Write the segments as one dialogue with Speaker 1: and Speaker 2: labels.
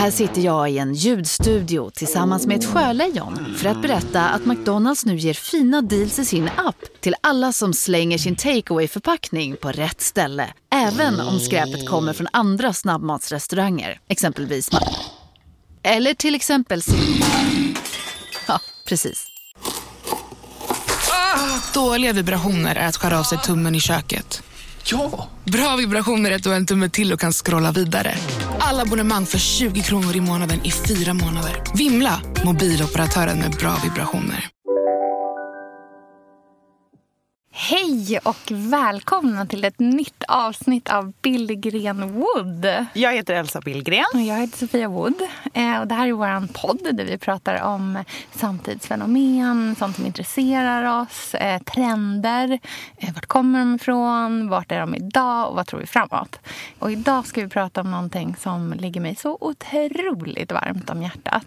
Speaker 1: Här sitter jag i en ljudstudio tillsammans med ett sjölejon för att berätta att McDonalds nu ger fina deals i sin app till alla som slänger sin takeaway förpackning på rätt ställe. Även om skräpet kommer från andra snabbmatsrestauranger, exempelvis Eller till exempel Ja, precis.
Speaker 2: Ah, dåliga vibrationer är att skära av sig tummen i köket.
Speaker 3: Ja!
Speaker 2: Bra vibrationer är ett och en tumme till och kan scrolla vidare. Alla abonnemang för 20 kronor i månaden i fyra månader. Vimla! Mobiloperatören med bra vibrationer.
Speaker 4: Hej och välkomna till ett nytt avsnitt av Billgren Wood.
Speaker 5: Jag heter Elsa Billgren.
Speaker 4: Och jag heter Sofia Wood. Eh, och det här är vår podd där vi pratar om samtidsfenomen, sånt som intresserar oss, eh, trender, eh, vart kommer de ifrån, vart är de idag och vad tror vi framåt. Och idag ska vi prata om någonting som ligger mig så otroligt varmt om hjärtat.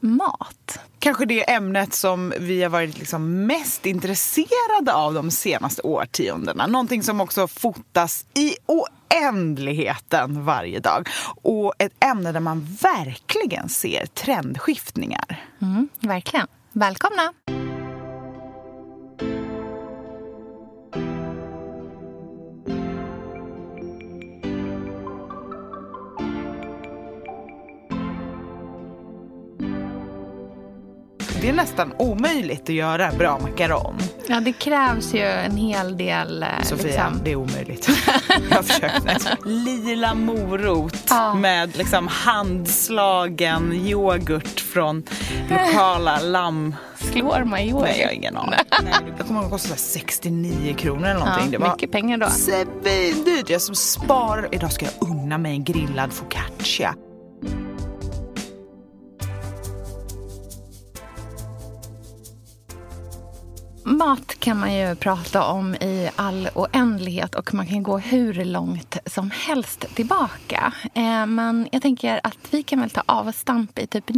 Speaker 4: Mat.
Speaker 5: Kanske det ämnet som vi har varit liksom mest intresserade av de senaste årtiondena. Någonting som också fotas i oändligheten varje dag. Och ett ämne där man verkligen ser trendskiftningar.
Speaker 4: Mm, verkligen. Välkomna!
Speaker 5: Det är nästan omöjligt att göra bra makaron.
Speaker 4: Ja, det krävs ju en hel del... eh,
Speaker 5: Sofia,
Speaker 4: liksom-
Speaker 5: det är omöjligt. Jag har försökt. Lila morot
Speaker 4: Ja.
Speaker 5: med liksom handslagen yoghurt från lokala lamm...
Speaker 4: Slår i år.
Speaker 5: Nej, jag har ingen aning. Jag kommer ihåg att det kostade 69 kronor eller någonting.
Speaker 4: Ja,
Speaker 5: det var
Speaker 4: mycket pengar då.
Speaker 5: svindyrt. Jag som sparar. Idag ska jag unna mig en grillad focaccia.
Speaker 4: Mat kan man ju prata om i all oändlighet och man kan gå hur långt som helst tillbaka. Eh, men jag tänker att vi kan väl ta avstamp i typ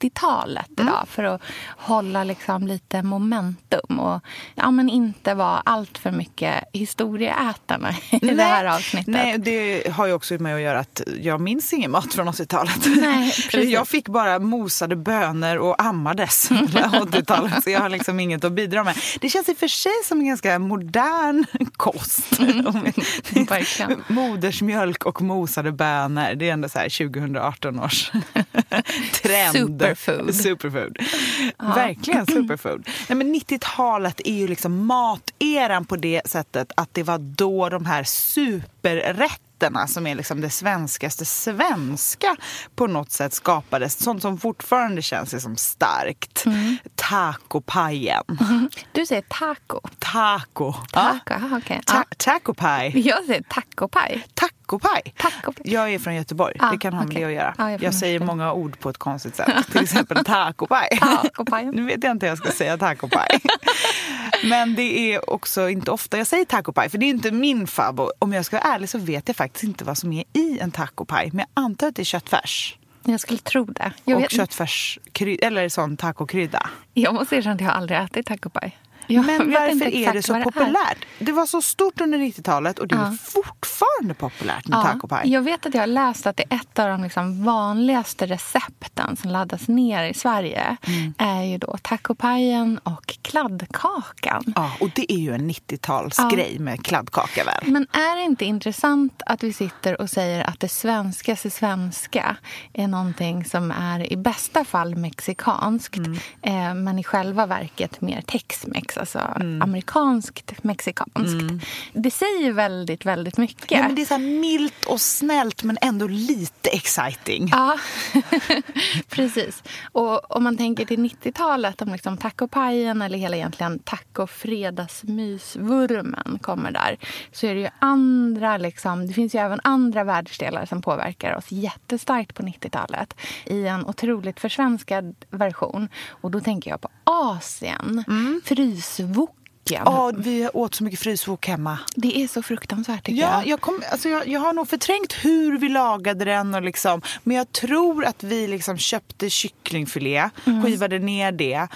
Speaker 4: 90-talet idag för att hålla liksom lite momentum och ja, men inte vara allt för mycket historieätarna i det här avsnittet.
Speaker 5: Nej, det har ju också med att göra att jag minns ingen mat från 80-talet.
Speaker 4: Nej, precis.
Speaker 5: Eller jag fick bara mosade bönor och ammades på 80-talet. Så jag har liksom inget att bidra med. Det känns i och för sig som en ganska modern kost.
Speaker 4: Mm.
Speaker 5: Modersmjölk och mosade bönor. Det är ändå så här 2018 års trend.
Speaker 4: Superfood.
Speaker 5: Superfood. Verkligen superfood. Nej, men 90-talet är ju liksom materan på det sättet att det var då de här superrätterna som är liksom det svenskaste svenska på något sätt skapades. Sånt som fortfarande känns liksom starkt. Tacopajen.
Speaker 4: Du säger taco.
Speaker 5: Taco.
Speaker 4: Taco, aha, okej.
Speaker 5: Ta-
Speaker 4: Ja.
Speaker 5: tacopaj.
Speaker 4: Jag säger tacopaj.
Speaker 5: Tacopaj.
Speaker 4: Taco.
Speaker 5: Jag är från Göteborg.
Speaker 4: Ah,
Speaker 5: det kan ha med
Speaker 4: okej.
Speaker 5: det att göra.
Speaker 4: Ja, jag
Speaker 5: jag säger många ord på ett konstigt sätt. Till exempel tacopaj. Nu vet jag inte hur jag ska säga tacopaj. Men det är också inte ofta jag säger tacopaj. För det är inte min. Och Om jag ska vara ärlig så vet jag faktiskt inte vad som är i en tacopaj. Men jag antar att det är köttfärs.
Speaker 4: Jag skulle tro det. Jag,
Speaker 5: och
Speaker 4: vet,
Speaker 5: köttfärs, eller sån tacokrydda.
Speaker 4: jag måste erkänna att jag aldrig ätit tacopaj. Jag
Speaker 5: Men varför är det så populärt? Det var så stort under 90-talet och det är
Speaker 4: Ja.
Speaker 5: fortfarande populärt med
Speaker 4: Ja,
Speaker 5: tacopaj.
Speaker 4: jag vet att jag har läst att det är ett av de liksom vanligaste recepten som laddas ner i Sverige.
Speaker 5: Mm.
Speaker 4: är ju då tacopajen och kladdkakan.
Speaker 5: Ja, och det är ju en 90-talsgrej med kladdkaka väl?
Speaker 4: Men är det inte intressant att vi sitter och säger att det svenskaste svenska är någonting som är i bästa fall mexikanskt
Speaker 5: Mm.
Speaker 4: eh, men i själva verket mer tex-mex, alltså
Speaker 5: Mm.
Speaker 4: amerikanskt mexikanskt. Det säger väldigt, väldigt mycket.
Speaker 5: Ja, men det är så milt och snällt men ändå lite exciting.
Speaker 4: Ja, precis. Och om man tänker till 90-talet, om liksom tacopajen eller hela egentligen taco-fredagsmysvurmen kommer där så är det ju andra, liksom, det finns ju även andra världsdelar som påverkar oss jättestarkt på 90-talet i en otroligt försvenskad version. Och då tänker jag på Asien, fryswok
Speaker 5: Ja, vi åt så mycket frysvok hemma.
Speaker 4: Det är så fruktansvärt tycker
Speaker 5: Ja,
Speaker 4: jag.
Speaker 5: jag, kom, alltså jag, jag har nog förträngt hur vi lagade den. Och liksom, men jag tror att vi liksom köpte kycklingfilé, skivade ner det,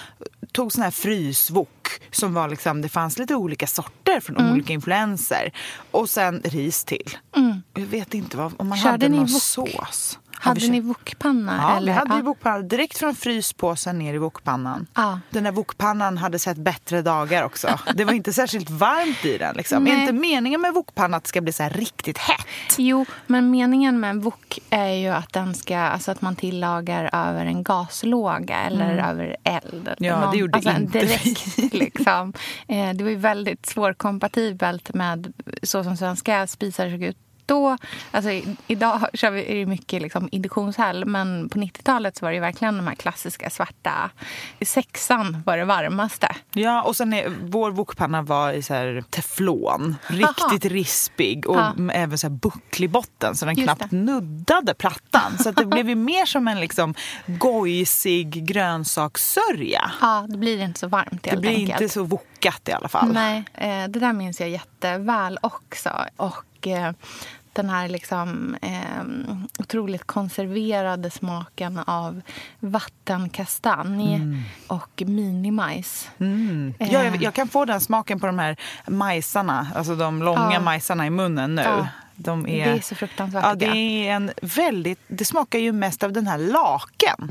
Speaker 5: tog sån här frysvok som var liksom, det fanns lite olika sorter från olika influenser. Och sen ris till. Jag vet inte vad, om man
Speaker 4: Körde
Speaker 5: hade någon
Speaker 4: wok?
Speaker 5: sås.
Speaker 4: Hade ni wokpanna?
Speaker 5: Ja,
Speaker 4: eller?
Speaker 5: vi hade
Speaker 4: ja.
Speaker 5: ju wokpanna. Direkt från fryspåsen ner i wokpannan.
Speaker 4: Ja.
Speaker 5: Den där wokpannan hade sett bättre dagar också. Det var inte särskilt varmt i den. Liksom. Är inte meningen med wokpanna att det ska bli så riktigt hett?
Speaker 4: Jo, men meningen med en wok är ju att den ska, alltså att man tillagar över en gaslåga eller över eld.
Speaker 5: Mm. Ja, det gjorde
Speaker 4: alltså
Speaker 5: inte vi.
Speaker 4: direkt, liksom. eh, Det var ju väldigt svårkompatibelt med så som svenska spisar såg ut då, alltså idag kör vi, är det mycket liksom induktionshäll men på 90-talet så var det verkligen de här klassiska svarta. Sexan var det varmaste.
Speaker 5: Ja, och sen är, vår wokpanna var i så teflon. Riktigt rispig och
Speaker 4: Ja.
Speaker 5: även så här bucklig botten så den
Speaker 4: Just
Speaker 5: knappt nuddade plattan. Så det blev ju mer som en liksom gojsig grönsakssörja.
Speaker 4: Ja, det blir inte så varmt
Speaker 5: Det
Speaker 4: helt
Speaker 5: blir
Speaker 4: enkelt.
Speaker 5: inte så wokat i alla fall.
Speaker 4: Nej, eh, det där minns jag jätteväl också. Och eh, den här liksom, eh, otroligt konserverade smaken av vattenkastanj och minimajs.
Speaker 5: Mm.
Speaker 4: Eh.
Speaker 5: Ja, jag, jag kan få den smaken på de här majsarna, alltså de långa
Speaker 4: Ja.
Speaker 5: majsarna i munnen nu.
Speaker 4: Ja.
Speaker 5: De är,
Speaker 4: Det är så fruktansvärt
Speaker 5: ja, det är en väldigt, det smakar ju mest av den här laken.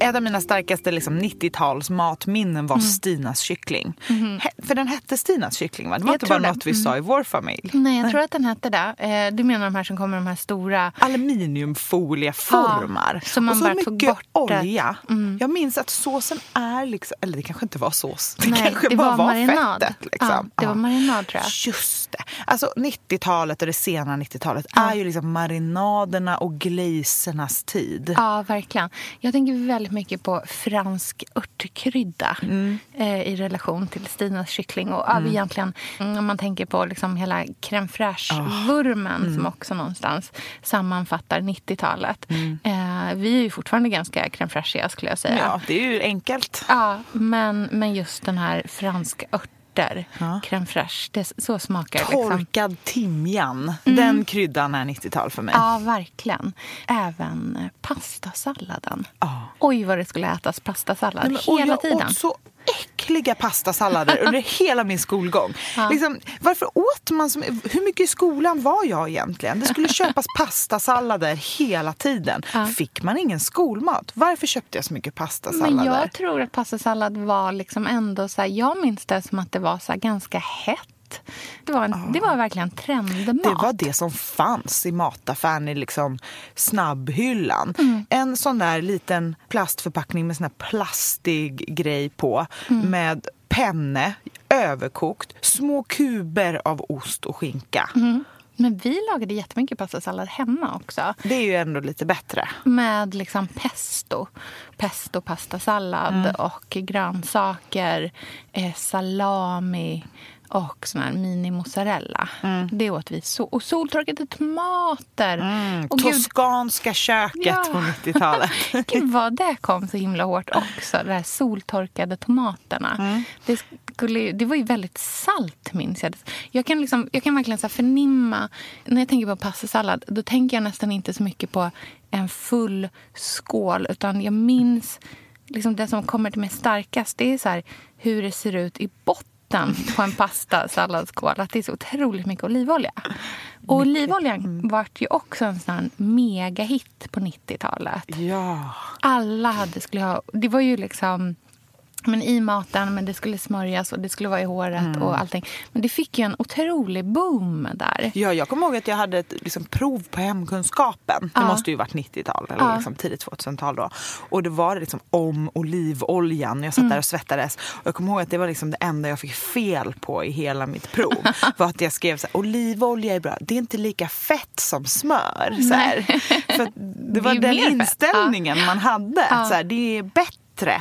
Speaker 5: Ett av mina starkaste liksom, 90-tals matminnen var Stinas kyckling. He- För den hette Stinas kyckling va? Det var
Speaker 4: Mm. Jag
Speaker 5: inte bara
Speaker 4: det. Mm.
Speaker 5: något vi sa i vår familj.
Speaker 4: Nej, jag tror att den hette det. Eh, du menar de här som kommer de här stora...
Speaker 5: aluminiumfolieformar.
Speaker 4: Ja, så man
Speaker 5: och så
Speaker 4: bara tog
Speaker 5: mycket
Speaker 4: bort
Speaker 5: olja. Jag minns att såsen är liksom, eller det kanske inte var sås. Det
Speaker 4: Nej,
Speaker 5: kanske
Speaker 4: det
Speaker 5: bara
Speaker 4: var
Speaker 5: var,
Speaker 4: marinad.
Speaker 5: fettet. Liksom.
Speaker 4: Ja, det var marinad, tror jag.
Speaker 5: Just det. Alltså 90-talet och det sena 90-talet är ju liksom marinaderna och glasernas tid.
Speaker 4: Ja, verkligen. Jag tänker väldigt mycket på fransk örtkrydda
Speaker 5: Mm.
Speaker 4: eh, i relation till Stinas kyckling. Och mm. egentligen, mm, om man tänker på liksom hela crème fraîche-vurmen
Speaker 5: Mm.
Speaker 4: som också någonstans sammanfattar 90-talet.
Speaker 5: Mm.
Speaker 4: Eh, vi är ju fortfarande ganska crème fraîchiga skulle jag säga.
Speaker 5: Ja, det är ju enkelt.
Speaker 4: Ja, men, men just den här fransk örter,
Speaker 5: Ja.
Speaker 4: crème fraîche, det, så smakar det. Liksom.
Speaker 5: Torkad timjan. Den kryddan är 90-tal för mig.
Speaker 4: Ja, verkligen. Även eh, pastasalladen.
Speaker 5: Ja.
Speaker 4: Oj, vad det skulle ätas pastasallad
Speaker 5: Nej, men-
Speaker 4: hela
Speaker 5: jag
Speaker 4: tiden.
Speaker 5: åt så äckliga pastasallader under hela min skolgång.
Speaker 4: Ja.
Speaker 5: Liksom, varför åt man så Hur mycket i skolan var jag egentligen? Det skulle köpas pastasallader hela tiden.
Speaker 4: Ja.
Speaker 5: Fick man ingen skolmat? Varför köpte jag så mycket pastasallader?
Speaker 4: Men jag tror att pastasallad var liksom ändå så här, jag minns det som att det var så ganska hett. Det var, en, det var verkligen trendmat.
Speaker 5: Det var det som fanns i mataffären i liksom snabbhyllan.
Speaker 4: Mm.
Speaker 5: En sån där liten plastförpackning med sån här plastig grej på
Speaker 4: Mm.
Speaker 5: med penne, överkokt, små kuber av ost och skinka.
Speaker 4: Mm. Men vi lagade jättemycket pastasallad hemma också.
Speaker 5: Det är ju ändå lite bättre.
Speaker 4: Med liksom pesto. Pesto pastasallad
Speaker 5: Mm.
Speaker 4: och grönsaker, eh, salami och sån här mini-mozzarella. Det åt vi. Så, och soltorkade tomater. Och gud,
Speaker 5: Toskanska köket
Speaker 4: Ja.
Speaker 5: på 90-talet.
Speaker 4: Gud vad det kom så himla hårt också. De här soltorkade tomaterna.
Speaker 5: Mm.
Speaker 4: Det, skulle, det var ju väldigt salt minns jag. Jag kan, liksom, jag kan verkligen så förnimma. När jag tänker på pastasallad då tänker jag nästan inte så mycket på en full skål. Utan jag minns liksom det som kommer till mig starkast. Det är så här, hur det ser ut i botten på en pastasalladsskål. Att det är så otroligt mycket olivolja. Och olivoljan vart ju också en sån megahit på 90-talet.
Speaker 5: Ja.
Speaker 4: Alla hade, skulle ha... Det var ju liksom... Men i maten, men det skulle smörjas och det skulle vara i håret
Speaker 5: Mm.
Speaker 4: och allting. Men det fick ju en otrolig boom där.
Speaker 5: Ja, jag kommer ihåg att jag hade ett liksom, prov på hemkunskapen. Det
Speaker 4: Ja.
Speaker 5: måste ju varit 90-tal eller
Speaker 4: Ja.
Speaker 5: liksom, tidigt 2000-tal då. Och det var liksom om olivoljan. Jag satt
Speaker 4: Mm.
Speaker 5: där och svettades. Och jag kommer ihåg att det var liksom det enda jag fick fel på i hela mitt prov. var att jag skrev så här, olivolja är bra. Det är inte lika fett som smör. Så. För det var
Speaker 4: är
Speaker 5: den inställningen man hade.
Speaker 4: Ja.
Speaker 5: Att så här, det är bättre.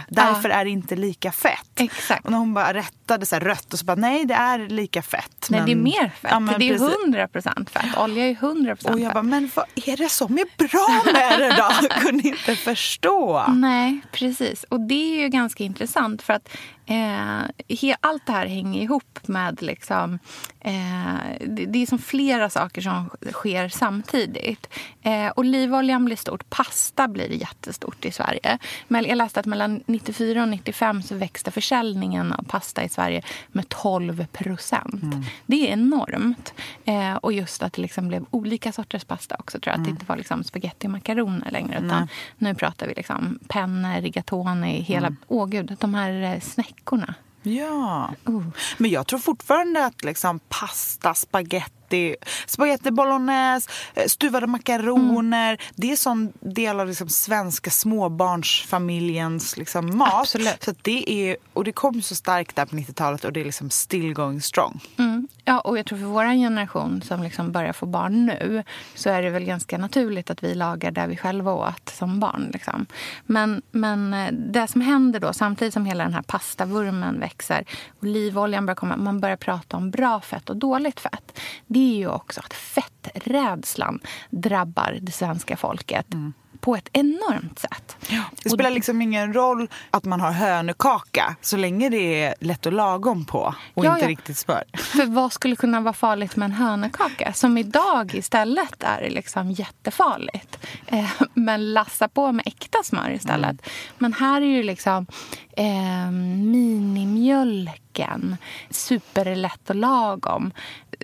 Speaker 5: Därför är det inte lika fett.
Speaker 4: Exakt.
Speaker 5: Och när hon bara rättade så här rött och så bara nej det är lika fett.
Speaker 4: Nej, det är
Speaker 5: men-
Speaker 4: mer fett.
Speaker 5: Ja, men
Speaker 4: det är
Speaker 5: precis.
Speaker 4: 100 procent fett. Olja är 100 procent
Speaker 5: Och jag
Speaker 4: fett.
Speaker 5: bara, men vad är det som är bra med det då? Jag kunde inte förstå.
Speaker 4: Nej, precis. Och det är ju ganska intressant för att Eh, allt det här hänger ihop med... Liksom, eh, det, det, är som flera saker som sker samtidigt. Eh, olivoljan blir stort. Pasta blir jättestort i Sverige. Men jag läste att mellan 94 och 95 så växte försäljningen av pasta i Sverige med 12 procent. Mm. Det är enormt. Eh, och just att det liksom blev olika sorters pasta också. tror jag. Att det mm. inte var liksom spaghetti och makaroner längre. Utan mm. Nu pratar vi liksom penne, rigatoni, hela... Mm. Åh gud, de här eh, snäckorna.
Speaker 5: Ja. Uh. Men jag tror fortfarande att liksom pasta, spaghetti spaghetti, spaghetti bolognese, eh, stuvade makaroner. Mm. Det är en sån del av liksom svenska småbarnsfamiljens liksom mat.
Speaker 4: Absolut.
Speaker 5: Så det är, och det kom så starkt där på 90-talet och det är liksom still going strong.
Speaker 4: Mm. Ja, och jag tror för vår generation som liksom börjar få barn nu så är det väl ganska naturligt att vi lagar där vi själva åt som barn. Liksom. Men, men eh, det som händer då, samtidigt som hela den här pastavurmen växer, olivoljan börjar komma, man börjar prata om bra fett och dåligt fett. Det det är ju också att fetträdslan drabbar det svenska folket. Mm på ett enormt sätt.
Speaker 5: Ja, det spelar liksom ingen roll att man har hönökaka så länge det är lätt och lagom på och ja, inte ja. riktigt smör.
Speaker 4: För vad skulle kunna vara farligt med en hönökaka som idag istället är liksom jättefarligt. Eh, men lassa på med äkta smör istället. Mm. Men här är ju liksom eh, minimjölken superlätt och lagom.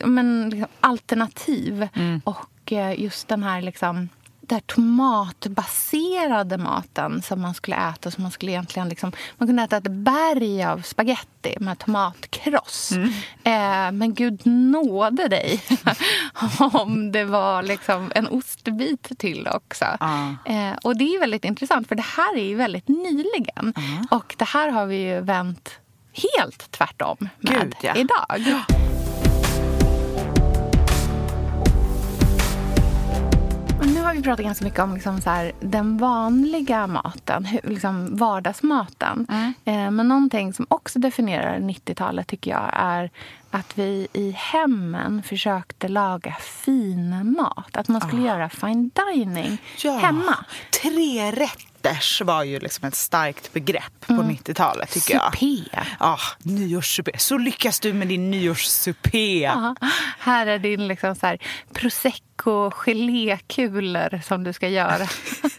Speaker 4: Men liksom, alternativ. Mm. Och eh, just den här liksom den tomatbaserade maten som man skulle äta. Som man, skulle egentligen liksom, man kunde äta ett berg av spaghetti med tomatkross. Mm. Eh, men gud nåde dig om det var liksom en ostbit till också. Uh. Eh, och det är väldigt intressant, för det här är väldigt nyligen. Uh. Och det här har vi ju vänt helt tvärtom med gud, ja. idag. Har vi pratat ganska mycket om liksom så här, den vanliga maten, liksom vardagsmaten. Mm. Eh, men någonting som också definierar 90-talet tycker jag är att vi i hemmen försökte laga fin mat. Att man skulle oh. göra fine dining ja. hemma.
Speaker 5: Tre rätters var ju liksom ett starkt begrepp på mm. 90-talet tycker jag.
Speaker 4: Supé.
Speaker 5: Ja, nyårssupé. Så lyckas du med din nyårssupé. Ja.
Speaker 4: Här är din liksom så här prosecco gelékulor som du ska göra.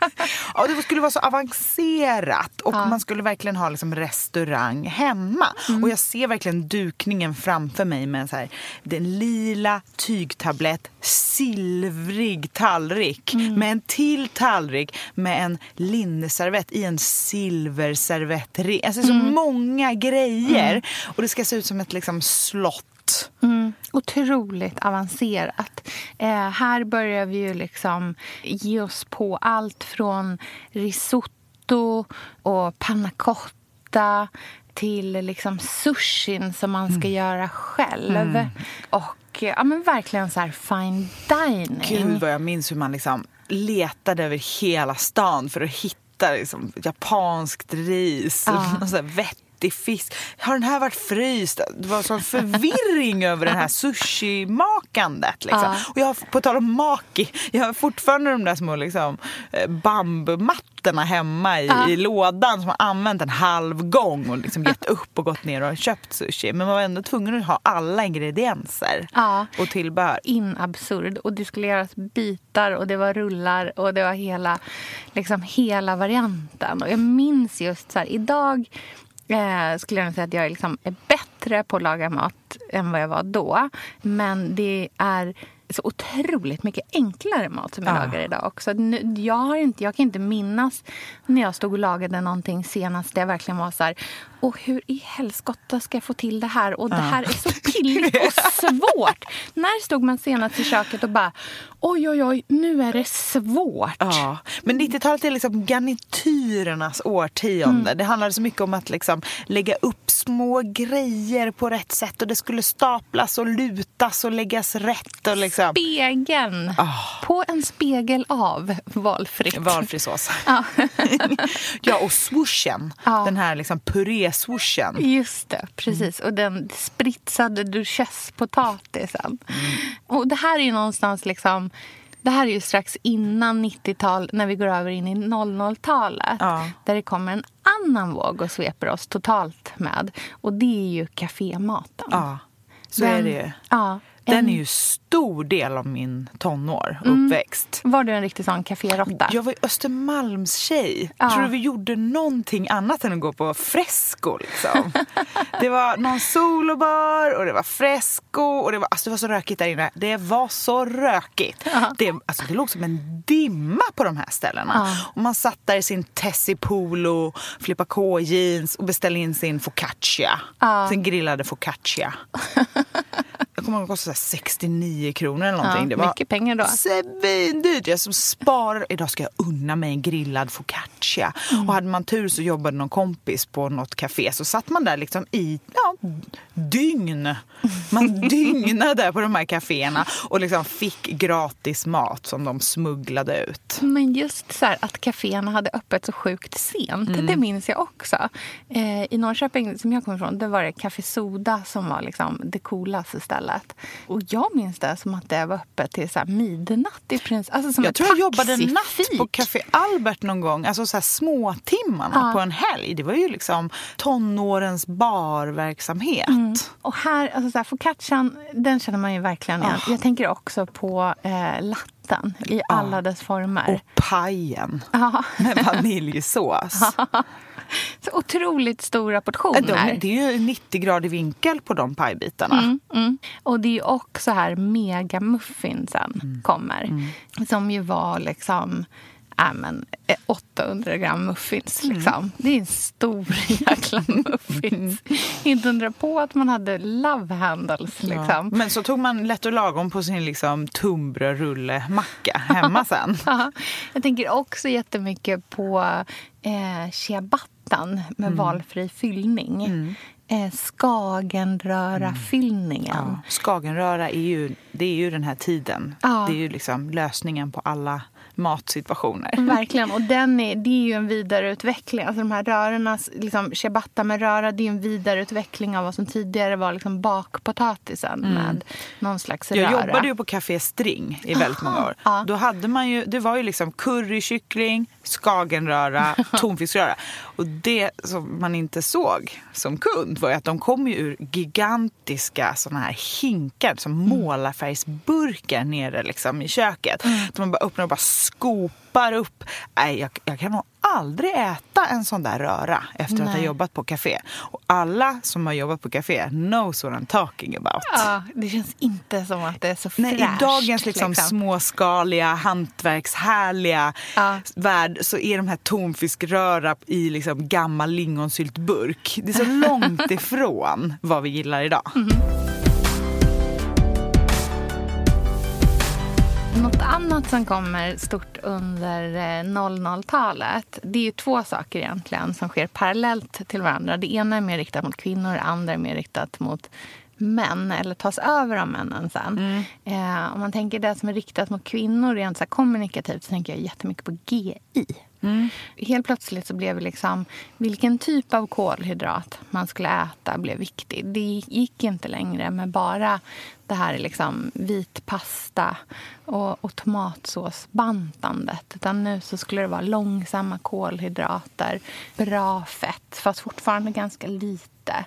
Speaker 5: ja, det skulle vara så avancerat och ja. man skulle verkligen ha liksom restaurang hemma. Mm. Och jag ser verkligen dukningen framför mig med en så här, den lila tygtablett, silvrig tallrik mm. med en till tallrik med en linneservett i en silverservettring. Alltså så mm. många grejer. Mm. Och det ska se ut som ett liksom slott.
Speaker 4: Mm. Otroligt avancerat. Eh, här börjar vi ju liksom ge oss på allt från risotto och panna cotta till liksom sushin som man ska mm. göra själv. Mm. Och ja, men verkligen så här fine dining.
Speaker 5: Gud vad jag minns hur man liksom letade över hela stan för att hitta liksom, japanskt ris. Ja. Och så vett vettig fisk. Har den här varit fryst? Det var sån förvirring över det här sushi-makandet. Liksom. Ja. Och jag, på tal om maki, jag har fortfarande de där små liksom, eh, bambumattorna hemma i, ja. i lådan som har använt en halv gång och liksom gett upp och gått ner och köpt sushi. Men man var ändå tvungen att ha alla ingredienser ja. och tillbehör.
Speaker 4: In absurd. Och det skulle göras bitar och det var rullar och det var hela, liksom, hela varianten. Och jag minns just så här, idag eh, skulle jag säga att jag liksom är bättre på att laga mat än vad jag var då. Men det är så otroligt mycket enklare mat som jag ja. lagar idag också. Jag, har inte, jag kan inte minnas när jag stod och lagade någonting senast där jag verkligen var så här, och hur i helskotta ska jag få till det här? Och det här är så pilligt och svårt. När stod man senast i köket och bara oj, oj, oj, nu är det svårt.
Speaker 5: Ja, men 90-talet är liksom garnityrernas årtionde. Mm. Det handlade så mycket om att liksom lägga upp små grejer på rätt sätt och det skulle staplas och lutas och läggas rätt. Och liksom.
Speaker 4: Spegeln. Oh. På en spegel av valfritt.
Speaker 5: Valfri sås. Ja. ja, och swooshen. Ja. Den här liksom puré swooshen.
Speaker 4: Just det, precis. Och den spritsade duchesspotatisen. Mm. Och det här är ju någonstans liksom Det här är ju strax innan 90-tal, när vi går över in i 00-talet.
Speaker 5: Ja.
Speaker 4: Där det kommer en annan våg och sveper oss totalt med. Och det är ju kafématen.
Speaker 5: Ja, så
Speaker 4: Den-
Speaker 5: är det ju.
Speaker 4: Ja,
Speaker 5: Den
Speaker 4: en-
Speaker 5: är ju stor del av min tonår och
Speaker 4: Mm.
Speaker 5: uppväxt.
Speaker 4: Var du en riktig sån kaféråtta?
Speaker 5: Jag var ju Östermalmstjej.
Speaker 4: Ja.
Speaker 5: Tror du vi gjorde någonting annat än att gå på Fresco? Liksom? det var någon solobar och det var Fresco och det var, alltså det var så rökigt där inne. Det var så rökigt. Det, alltså det låg som en dimma på de här ställena.
Speaker 4: Ja.
Speaker 5: Och man satt där i sin Tessie Polo, Flippa K-jeans och beställde in sin focaccia.
Speaker 4: Ja.
Speaker 5: Sin grillade focaccia. Jag kommer ihåg att det kostade så här 69 kronor eller någonting.
Speaker 4: Ja,
Speaker 5: det var
Speaker 4: mycket pengar då.
Speaker 5: Svindyrt! Jag som sparar. Idag ska jag unna mig en grillad focaccia.
Speaker 4: Mm.
Speaker 5: Och hade man tur så jobbade någon kompis på något café. Så satt man där liksom i ja, dygn. Man dygnade på de här kaféerna och liksom fick gratis mat som de smugglade ut.
Speaker 4: Men just så här, att kaféerna hade öppet så sjukt sent,
Speaker 5: Mm.
Speaker 4: det minns jag också. Eh, I Norrköping, som jag kommer ifrån, det var det Café Soda som var liksom det coolaste stället. Och jag minns det som att det var öppet till så midnatt i princip. Alltså som
Speaker 5: Jag tror jag jobbade natt på Café Albert någon gång. Alltså så här småtimmarna
Speaker 4: Ja.
Speaker 5: på en helg. Det var ju liksom tonårens barverksamhet.
Speaker 4: Och här, alltså så här, focaccian, den känner man ju verkligen igen. Jag tänker också på eh, latten i alla dess former.
Speaker 5: Och pajen
Speaker 4: Ja.
Speaker 5: med vaniljsås.
Speaker 4: Så otroligt stora portioner.
Speaker 5: De, det är ju 90 grader vinkel på de pajbitarna.
Speaker 4: Mm. Och det är ju också här megamuffinsen
Speaker 5: Mm.
Speaker 4: kommer. Som ju var liksom äh, men, eh, 800 gram muffins.
Speaker 5: Mm.
Speaker 4: Liksom. Det är en stor jäkla muffins. Inte undra på att man hade love handles.
Speaker 5: Ja.
Speaker 4: Liksom.
Speaker 5: Men så tog man lätt och lagom på sin liksom tunnbrödsrullemacka hemma sen.
Speaker 4: Ja. Jag tänker också jättemycket på eh, ciabattan med
Speaker 5: Mm.
Speaker 4: valfri fyllning. Eh, Skagenröra-fyllningen.
Speaker 5: Ja. Skagenröra är ju, det är ju den här tiden.
Speaker 4: Ja.
Speaker 5: Det är ju liksom lösningen på alla matsituationer.
Speaker 4: Verkligen. Och den är, det är ju en vidareutveckling. Alltså de här rörorna, liksom ciabatta med röra, det är en vidareutveckling av vad som tidigare var liksom bakpotatisen med någon slags
Speaker 5: Mm. Jag
Speaker 4: röra.
Speaker 5: jobbade ju på Café String i väldigt många år.
Speaker 4: Ja.
Speaker 5: Då hade man ju, det var ju liksom currykyckling, skagenröra, tonfiskröra. Och det som man inte såg som kund var ju att de kom ju ur gigantiska såna här hinkar som
Speaker 4: Mm.
Speaker 5: målarfärgsburkar nere liksom i köket. Där man bara öppnar och bara skopar upp. Nej, jag, jag kan nog aldrig äta en sån där röra efter att ha
Speaker 4: Nej.
Speaker 5: jobbat på café. Och alla som har jobbat på café knows what I'm talking about.
Speaker 4: Ja, det känns inte som att det är så
Speaker 5: Nej,
Speaker 4: fräscht.
Speaker 5: I dagens liksom, småskaliga, hantverkshärliga
Speaker 4: Ja.
Speaker 5: värld så är de här tonfiskröra i liksom gammal lingonsyltburk. Det är så långt ifrån vad vi gillar idag.
Speaker 4: Mm. Något annat som kommer stort under eh, 00-talet det är ju två saker egentligen som sker parallellt till varandra. Det ena är mer riktat mot kvinnor, det andra är mer riktat mot män eller tas över av männen sen. Eh, om man tänker det som är riktat mot kvinnor rent så kommunikativt så tänker jag jättemycket på GI. Helt plötsligt så blev liksom vilken typ av kolhydrat man skulle äta blev viktig. Det gick inte längre med bara det här liksom vit pasta och, och tomatsåsbantandet. Utan nu så skulle det vara långsamma kolhydrater, bra fett, fast fortfarande ganska lite.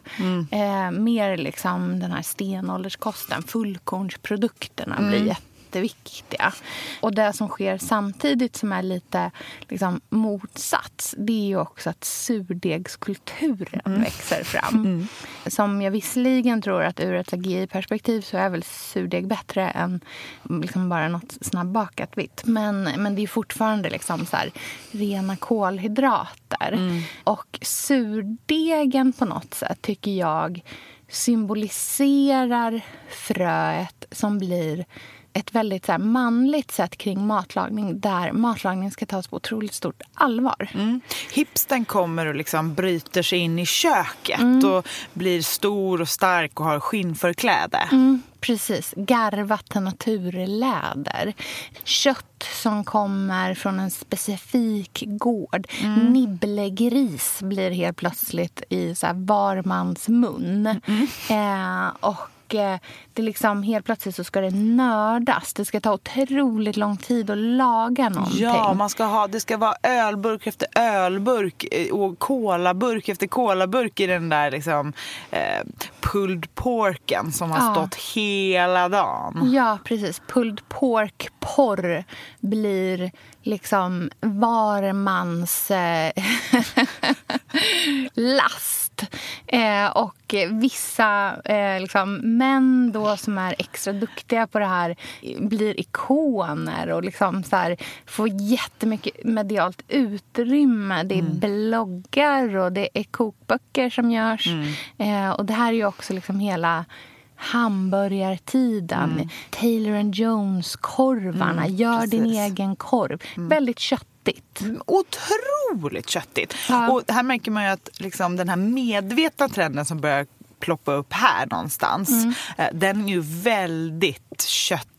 Speaker 4: Eh, mer liksom den här stenålderskosten, fullkornsprodukterna blir jätteviktiga. Och det som sker samtidigt som är lite liksom, motsats det är ju också att surdegskulturen växer fram. Som jag visserligen tror att ur ett AGI-perspektiv så är väl surdeg bättre än liksom bara något snabbbakat vitt. Men, men det är fortfarande liksom så här, rena kolhydrater. Och surdegen på något sätt tycker jag symboliserar fröet som blir ett väldigt så här, manligt sätt kring matlagning där matlagning ska tas på otroligt stort allvar.
Speaker 5: Mm. Hipsten kommer och liksom bryter sig in i köket och blir stor och stark och har skinnförkläde.
Speaker 4: Mm, precis. Garvat naturläder. Kött som kommer från en specifik gård. Nibblegris blir helt plötsligt i så här var mans mun. Eh, och och eh, det liksom helt plötsligt så ska det nördas. Det ska ta otroligt lång tid att laga någonting.
Speaker 5: Ja, man ska ha, det ska vara ölburk efter ölburk eh, och kolaburk efter kolaburk i den där liksom, eh, pulled porken som har
Speaker 4: Ja.
Speaker 5: stått hela dagen.
Speaker 4: Ja, precis. Pulled pork porr blir liksom var mans eh, last. Eh, och vissa eh, liksom, män då som är extra duktiga på det här blir ikoner och liksom så här, får jättemycket medialt utrymme. Det är bloggar och det är kokböcker som görs. Eh, och det här är ju också liksom hela hamburgartiden.
Speaker 5: Mm.
Speaker 4: Taylor and Jones-korvarna. Gör din
Speaker 5: precis.
Speaker 4: egen korv. Väldigt köttigt.
Speaker 5: Otroligt köttigt.
Speaker 4: Ja.
Speaker 5: Och här märker man ju att liksom, den här medvetna trenden som börjar ploppa upp här någonstans,
Speaker 4: Mm.
Speaker 5: eh, den är ju väldigt köttig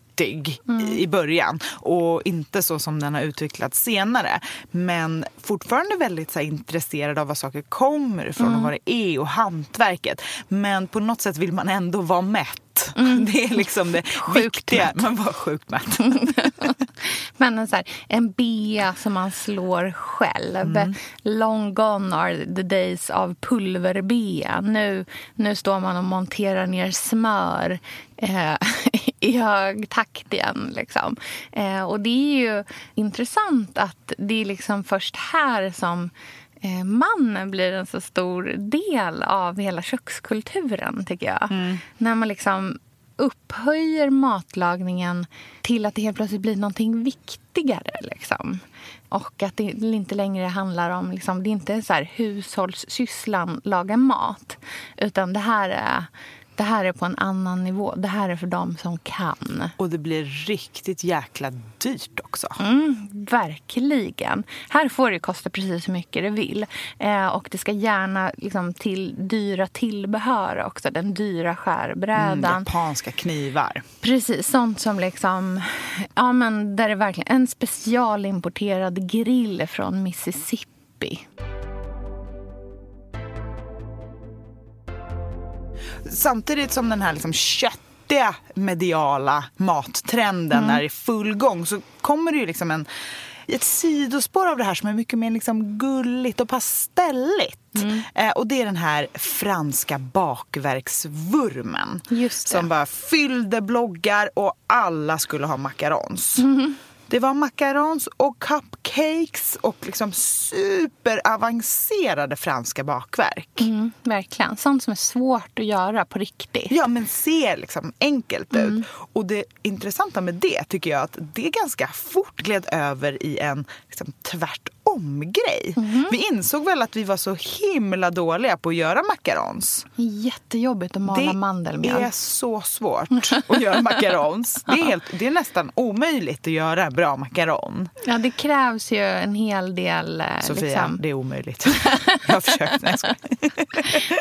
Speaker 4: Mm.
Speaker 5: i början och inte så som den har utvecklats senare. Men fortfarande väldigt så här, intresserad av var saker kommer ifrån
Speaker 4: Mm.
Speaker 5: och vad det är och hantverket. Men på något sätt vill man ändå vara mätt. Det är liksom det
Speaker 4: Mm. Sjukt
Speaker 5: viktiga.
Speaker 4: mätt.
Speaker 5: Man var sjukt mätt.
Speaker 4: Men en, så här, en bea som man slår själv.
Speaker 5: Mm.
Speaker 4: Long gone are the days of pulverbea. Nu, nu står man och monterar ner smör eh, i hög takt igen. Liksom. Eh, och det är ju intressant att det är liksom först här som mannen blir en så stor del av hela kökskulturen, tycker jag. När man liksom upphöjer matlagningen till att det helt plötsligt blir någonting viktigare. Liksom. Och att det inte längre handlar om... Liksom, det är inte så här hushållssysslan, laga mat. Utan det här, är, det här är på en annan nivå. Det här är för dem som kan.
Speaker 5: Och det blir riktigt jäkla dyrt också.
Speaker 4: Mm, verkligen. Här får det kosta precis hur mycket det vill. Eh, och det ska gärna liksom, till dyra tillbehör också. Den dyra skärbrädan.
Speaker 5: Mm, japanska knivar.
Speaker 4: Precis, sånt som liksom... Ja, men där är verkligen en specialimporterad grill från Mississippi.
Speaker 5: Samtidigt som den här liksom köttiga mediala mattrenden är i full gång så kommer det ju liksom en ett sidospår av det här som är mycket mer liksom gulligt och pastelligt. Eh, och det är den här franska bakverksvurmen. Som bara fyllde bloggar och alla skulle ha macarons. Det var macarons och cupcakes och liksom superavancerade franska bakverk.
Speaker 4: Mm, verkligen. Sånt som är svårt att göra på riktigt.
Speaker 5: Ja, men ser liksom enkelt ut. Och det intressanta med det tycker jag att det ganska fort gled över i en liksom, tvärtom-grej. Vi insåg väl att vi var så himla dåliga på att göra macarons.
Speaker 4: Jättejobbigt att mala
Speaker 5: Det
Speaker 4: mandelmjöl.
Speaker 5: är så svårt att göra macarons. Det är, helt, det är nästan omöjligt att göra bra macaron.
Speaker 4: Ja, det krävs ju en hel del... eh,
Speaker 5: Sofia,
Speaker 4: liksom.
Speaker 5: det är omöjligt. Jag har försökt. Nej,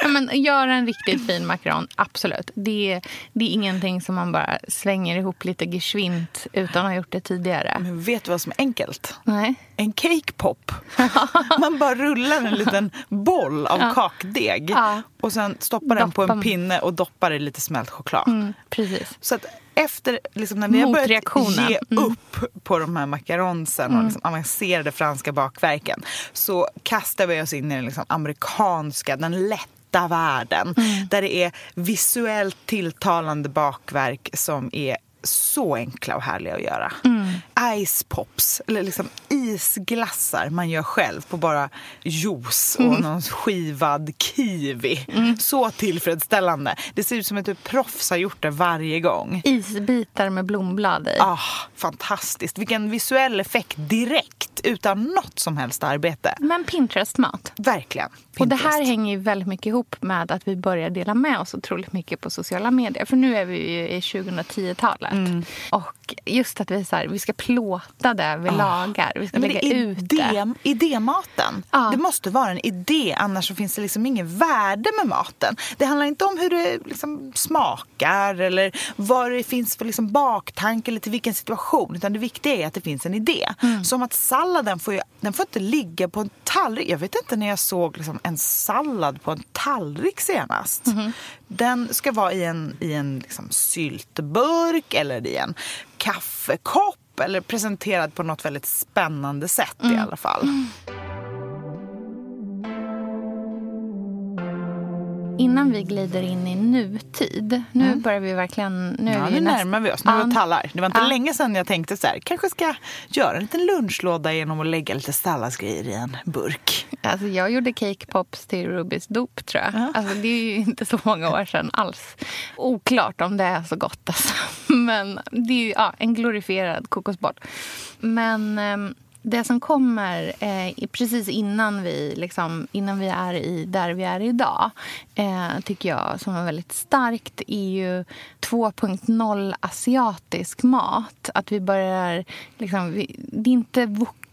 Speaker 4: ja, men göra en riktigt fin makaron, absolut. Det, är- det är ingenting som man bara slänger ihop lite geschwint utan att ha gjort det tidigare.
Speaker 5: Men vet du vad som är enkelt?
Speaker 4: Nej.
Speaker 5: En cake pop. Man bara rullar en liten boll av kakdeg
Speaker 4: Ja.
Speaker 5: och sen stoppar den på en pinne och doppar i lite smält choklad.
Speaker 4: Mm, precis.
Speaker 5: Så att efter, liksom, när vi har börjat ge
Speaker 4: Mm.
Speaker 5: upp på de här macaronsen och liksom avancerade franska bakverken så kastar vi oss in i den liksom amerikanska, den lätta världen.
Speaker 4: Mm.
Speaker 5: Där det är visuellt tilltalande bakverk som är så enkla och härliga att göra.
Speaker 4: Mm.
Speaker 5: Ice pops, eller liksom isglassar man gör själv på bara juice och
Speaker 4: Mm.
Speaker 5: någon skivad kiwi. Så tillfredsställande. Det ser ut som att ett proffs har gjort det varje gång.
Speaker 4: Isbitar med blomblad i.
Speaker 5: Ah, fantastiskt. Vilken visuell effekt direkt utan något som helst arbete.
Speaker 4: Men Pinterest-mat.
Speaker 5: Verkligen.
Speaker 4: Och det här
Speaker 5: Pinterest.
Speaker 4: hänger ju väldigt mycket ihop med att vi börjar dela med oss otroligt mycket på sociala medier. För nu är vi ju i 2010-talet.
Speaker 5: Mm.
Speaker 4: Och just att vi, så här, vi ska plåta det vi lagar. Vi ska
Speaker 5: Ah. Men
Speaker 4: lägga
Speaker 5: det är
Speaker 4: ut det.
Speaker 5: idé, idématen.
Speaker 4: Ja.
Speaker 5: Det måste vara en idé, annars så finns det liksom ingen värde med maten. Det handlar inte om hur det liksom smakar eller vad det finns för liksom baktanke eller till vilken situation. Utan det viktiga är att det finns en idé.
Speaker 4: Mm.
Speaker 5: Som att salladen får, ju, den får inte ligga på en tallrik. Jag vet inte när jag såg liksom en sallad på en tallrik senast.
Speaker 4: Mm-hmm.
Speaker 5: den ska vara i en, i en liksom syltburk eller i en kaffekopp eller presenterad på något väldigt spännande sätt mm. i alla fall. Mm.
Speaker 4: Innan vi glider in i nutid. Nu mm. börjar vi verkligen... Nu,
Speaker 5: ja, nu närmar vi oss. Nu um, tallar. Det var inte um, länge sedan jag tänkte så här, kanske ska göra en liten lunchlåda genom att lägga lite salladsgrejer i en burk.
Speaker 4: Alltså, jag gjorde cake pops till Rubys dop, tror jag. Ja. Alltså, det är ju inte så många år sedan alls. Oklart om det är så gott. Alltså. Men det är ju ja, en glorifierad kokosboll. Men... Det som kommer eh, precis innan vi, liksom, innan vi är i, där vi är idag eh, tycker jag som är väldigt starkt är ju 2.0 asiatisk mat. Att vi börjar... Liksom, vi, det är inte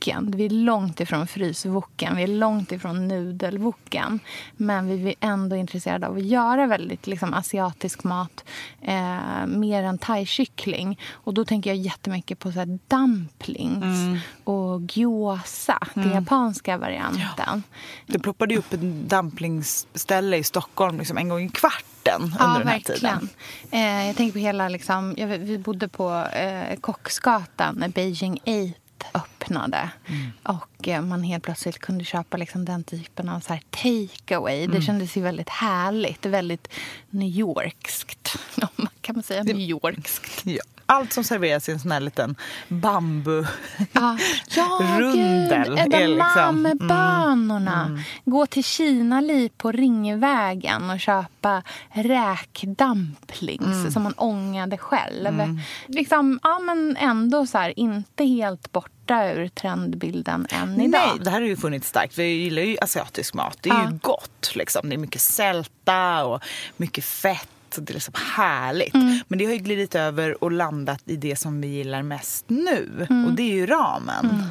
Speaker 4: woken. Vi är långt ifrån fryswoken. Vi är långt ifrån nudelwoken. Men vi är ändå intresserade av att göra väldigt liksom, asiatisk mat. Eh, mer än thaikyckling. Och då tänker jag jättemycket på så här, dumplings mm. och gyoza. Mm. Den japanska varianten. Ja.
Speaker 5: Det ploppade ju upp ett dumplingsställe i Stockholm liksom, en gång i kvarten ja, under den här verkligen. tiden.
Speaker 4: Eh, jag tänker på hela... Liksom, jag, vi bodde på eh, Kocksgatan Beijing 8 öppnade. Mm. Och man helt plötsligt kunde köpa liksom den typen av take-away. Mm. Det kändes ju väldigt härligt. Väldigt New Yorkskt. kan man säga New Yorkskt?
Speaker 5: Ja. Allt som serveras i en sån här liten bambu
Speaker 4: ja. ja, rundel. Gud, edamamebönorna. Mm. Mm. Gå till Kina-li på Ringvägen och köpa räkdumplings mm. som man ångade själv. Mm. Liksom, ja, men ändå så här, inte helt borta ur trendbilden än idag.
Speaker 5: Nej, det här har ju funnits starkt. Vi gillar ju asiatisk mat. Det är ja. ju gott. Liksom. Det är mycket sälta och mycket fett det är liksom härligt. Mm. Men det har ju glidit över och landat i det som vi gillar mest nu. Mm. Och det är ju ramen. Mm.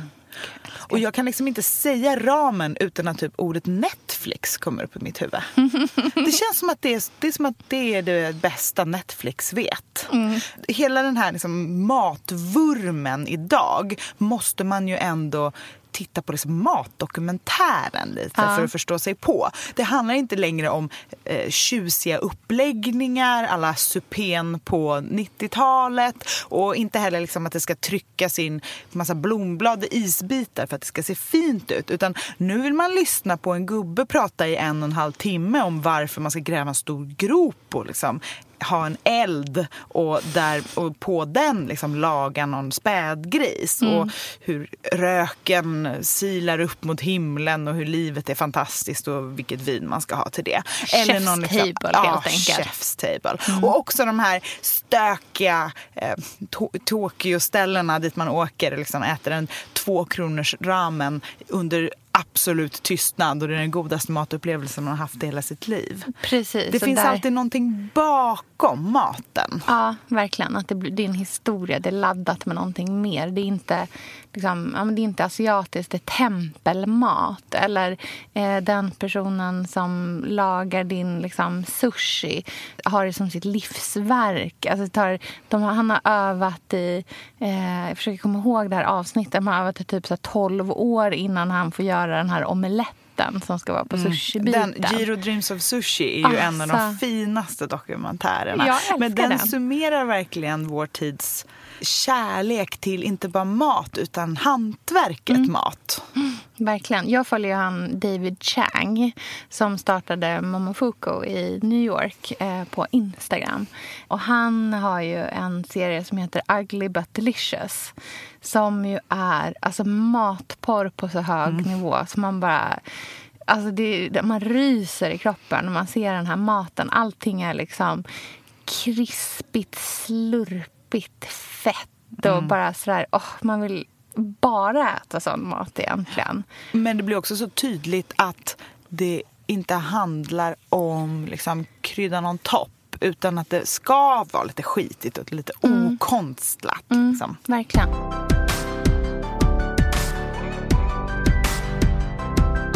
Speaker 5: Och jag kan liksom inte säga ramen utan att typ ordet Netflix kommer upp i mitt huvud. det känns som att det är, det är, som att det, är det bästa Netflix vet. Mm. Hela den här liksom matvurmen idag måste man ju ändå titta på liksom matdokumentären lite ja. för att förstå sig på. Det handlar inte längre om eh, tjusiga uppläggningar alla supén på 90-talet och inte heller liksom att det ska tryckas in massa blomblad i isbitar för att det ska se fint ut. Utan nu vill man lyssna på en gubbe prata i en och en halv timme om varför man ska gräva en stor grop och liksom ha en eld och, där, och på den liksom laga någon spädgris. Mm. Och hur röken silar upp mot himlen och hur livet är fantastiskt och vilket vin man ska ha till det.
Speaker 4: Eller någon liksom, table ja, helt enkelt.
Speaker 5: Chef's table. Mm. Och också de här stökiga eh, Tokyo-ställena dit man åker och liksom äter en två kronors ramen under absolut tystnad och det är den godaste matupplevelsen man har haft i hela sitt liv.
Speaker 4: Precis,
Speaker 5: det finns där... alltid någonting bakom maten.
Speaker 4: Ja, verkligen. Att det, det är en historia, det är laddat med någonting mer. Det är inte, liksom, ja, det är inte asiatiskt, det är tempelmat. Eller eh, den personen som lagar din liksom, sushi har det som sitt livsverk. Alltså, tar, de, han har övat i, eh, jag försöker komma ihåg det här avsnittet, han har övat i typ så 12 år innan han får göra den här omeletten som ska vara på mm. sushibiten.
Speaker 5: Den, Giro Dreams of Sushi är ju alltså, en av de finaste dokumentärerna. Men den, den summerar verkligen vår tids kärlek till inte bara mat utan hantverket mm. mat.
Speaker 4: Mm, verkligen. Jag följer han David Chang som startade Momofuku i New York eh, på Instagram. Och Han har ju en serie som heter Ugly but delicious som ju är alltså, matporr på så hög mm. nivå så man bara... Alltså det, man ryser i kroppen när man ser den här maten. Allting är liksom krispigt, slurpigt, fett och mm. bara sådär... Oh, man vill bara äta sån mat egentligen.
Speaker 5: Men det blir också så tydligt att det inte handlar om liksom, krydda någon topp utan att det ska vara lite skitigt och lite mm. okonstlat. Mm, liksom.
Speaker 4: Verkligen.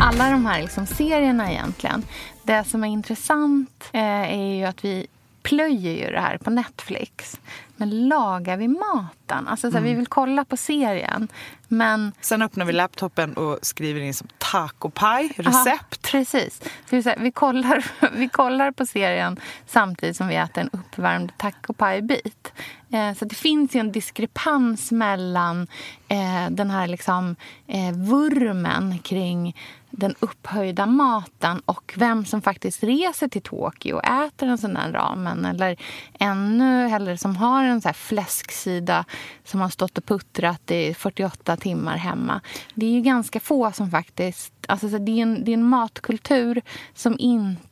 Speaker 4: alla de här liksom serierna egentligen. Det som är intressant eh, är ju att vi plöjer ju det här på Netflix. Men lagar vi maten? Alltså, så mm. Vi vill kolla på serien, men...
Speaker 5: Sen öppnar vi laptopen och skriver in som tacopaj, recept.
Speaker 4: Aha, precis. Säga, vi, kollar, vi kollar på serien samtidigt som vi äter en uppvärmd tacopaj-bit. Eh, så det finns ju en diskrepans mellan eh, den här liksom, eh, vurmen kring den upphöjda maten och vem som faktiskt reser till Tokyo och äter en sån där ramen. Eller ännu hellre som har en så fläsksida som har stått och puttrat i 48 timmar hemma. Det är ju ganska få som faktiskt... Alltså det, är en, det är en matkultur som inte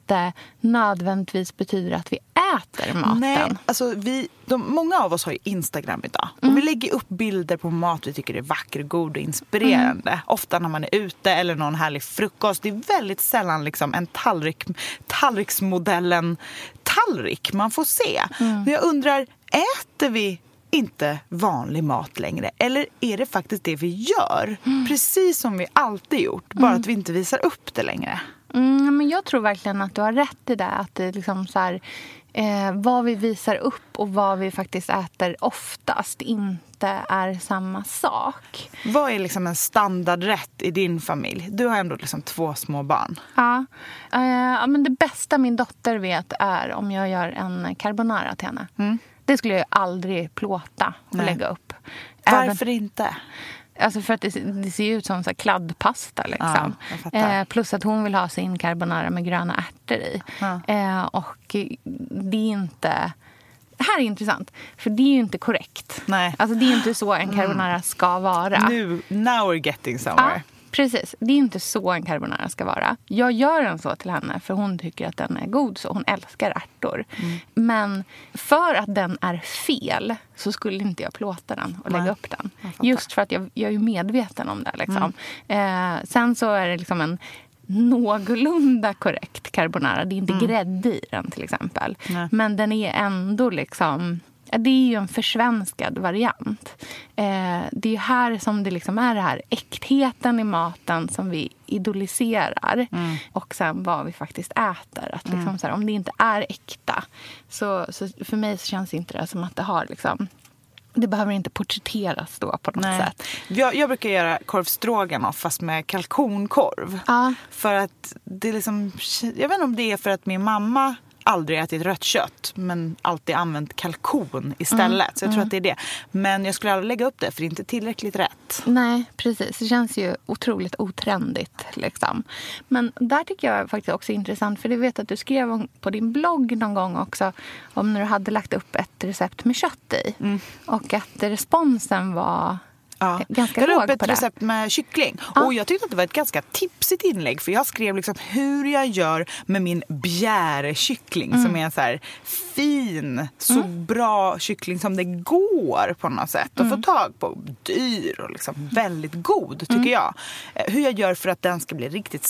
Speaker 4: nödvändigtvis betyder att vi äter maten.
Speaker 5: Nej, alltså vi, de, många av oss har ju Instagram idag. Mm. Och vi lägger upp bilder på mat vi tycker är vacker, god och inspirerande. Mm. Ofta när man är ute eller någon härlig frukost. Det är väldigt sällan liksom en tallrik, tallriksmodellen tallrik man får se. Mm. Men jag undrar, äter vi inte vanlig mat längre? Eller är det faktiskt det vi gör? Mm. Precis som vi alltid gjort, bara mm. att vi inte visar upp det längre.
Speaker 4: Mm, men jag tror verkligen att du har rätt i det. Att det liksom så här, eh, vad vi visar upp och vad vi faktiskt äter oftast inte är samma sak.
Speaker 5: Vad är liksom en standardrätt i din familj? Du har ändå liksom två små barn.
Speaker 4: Ja. Eh, men det bästa min dotter vet är om jag gör en carbonara till henne. Mm. Det skulle jag aldrig plåta och Nej. lägga upp.
Speaker 5: Varför Även... inte?
Speaker 4: Alltså för att det, det ser ut som så kladdpasta. Liksom. Ja, eh, plus att hon vill ha sin carbonara med gröna ärtor i. Ja. Eh, och det är inte... Det här är intressant, för det är ju inte korrekt.
Speaker 5: Nej.
Speaker 4: Alltså det är inte så en carbonara ska vara.
Speaker 5: Nu, now we're getting somewhere.
Speaker 4: Ja. Precis. Det är inte så en carbonara ska vara. Jag gör en så till henne för hon tycker att den är god så. Hon älskar ärtor. Mm. Men för att den är fel så skulle inte jag plåta den och lägga Nej. upp den. Just för att jag, jag är medveten om det. Liksom. Mm. Eh, sen så är det liksom en någorlunda korrekt carbonara. Det är inte mm. grädde i den till exempel. Nej. Men den är ändå liksom det är ju en försvenskad variant. Eh, det är här som det liksom är det här äktheten i maten som vi idoliserar. Mm. Och sen vad vi faktiskt äter. Att liksom mm. här, om det inte är äkta så, så för mig så känns inte det som att det har liksom det behöver inte porträtteras då på något Nej. sätt.
Speaker 5: Jag, jag brukar göra korv fast med kalkonkorv. Ja. För att det liksom, jag vet inte om det är för att min mamma aldrig ätit rött kött men alltid använt kalkon istället. Mm. Så jag tror mm. att det är det. Men jag skulle aldrig lägga upp det för det är inte tillräckligt rätt.
Speaker 4: Nej, precis. Det känns ju otroligt otrendigt. Liksom. Men där tycker jag faktiskt också är intressant för det vet att du skrev på din blogg någon gång också om när du hade lagt upp ett recept med kött i. Mm. Och att responsen var Ja. Ganska jag la upp ett
Speaker 5: recept med kyckling. Ja. Och jag tyckte att det var ett ganska tipsigt inlägg. För jag skrev liksom hur jag gör med min bjärekyckling mm. som är en så här fin, så mm. bra kyckling som det går på något sätt. Att mm. få tag på. Dyr och liksom väldigt god tycker mm. jag. Eh, hur jag gör för att den ska bli riktigt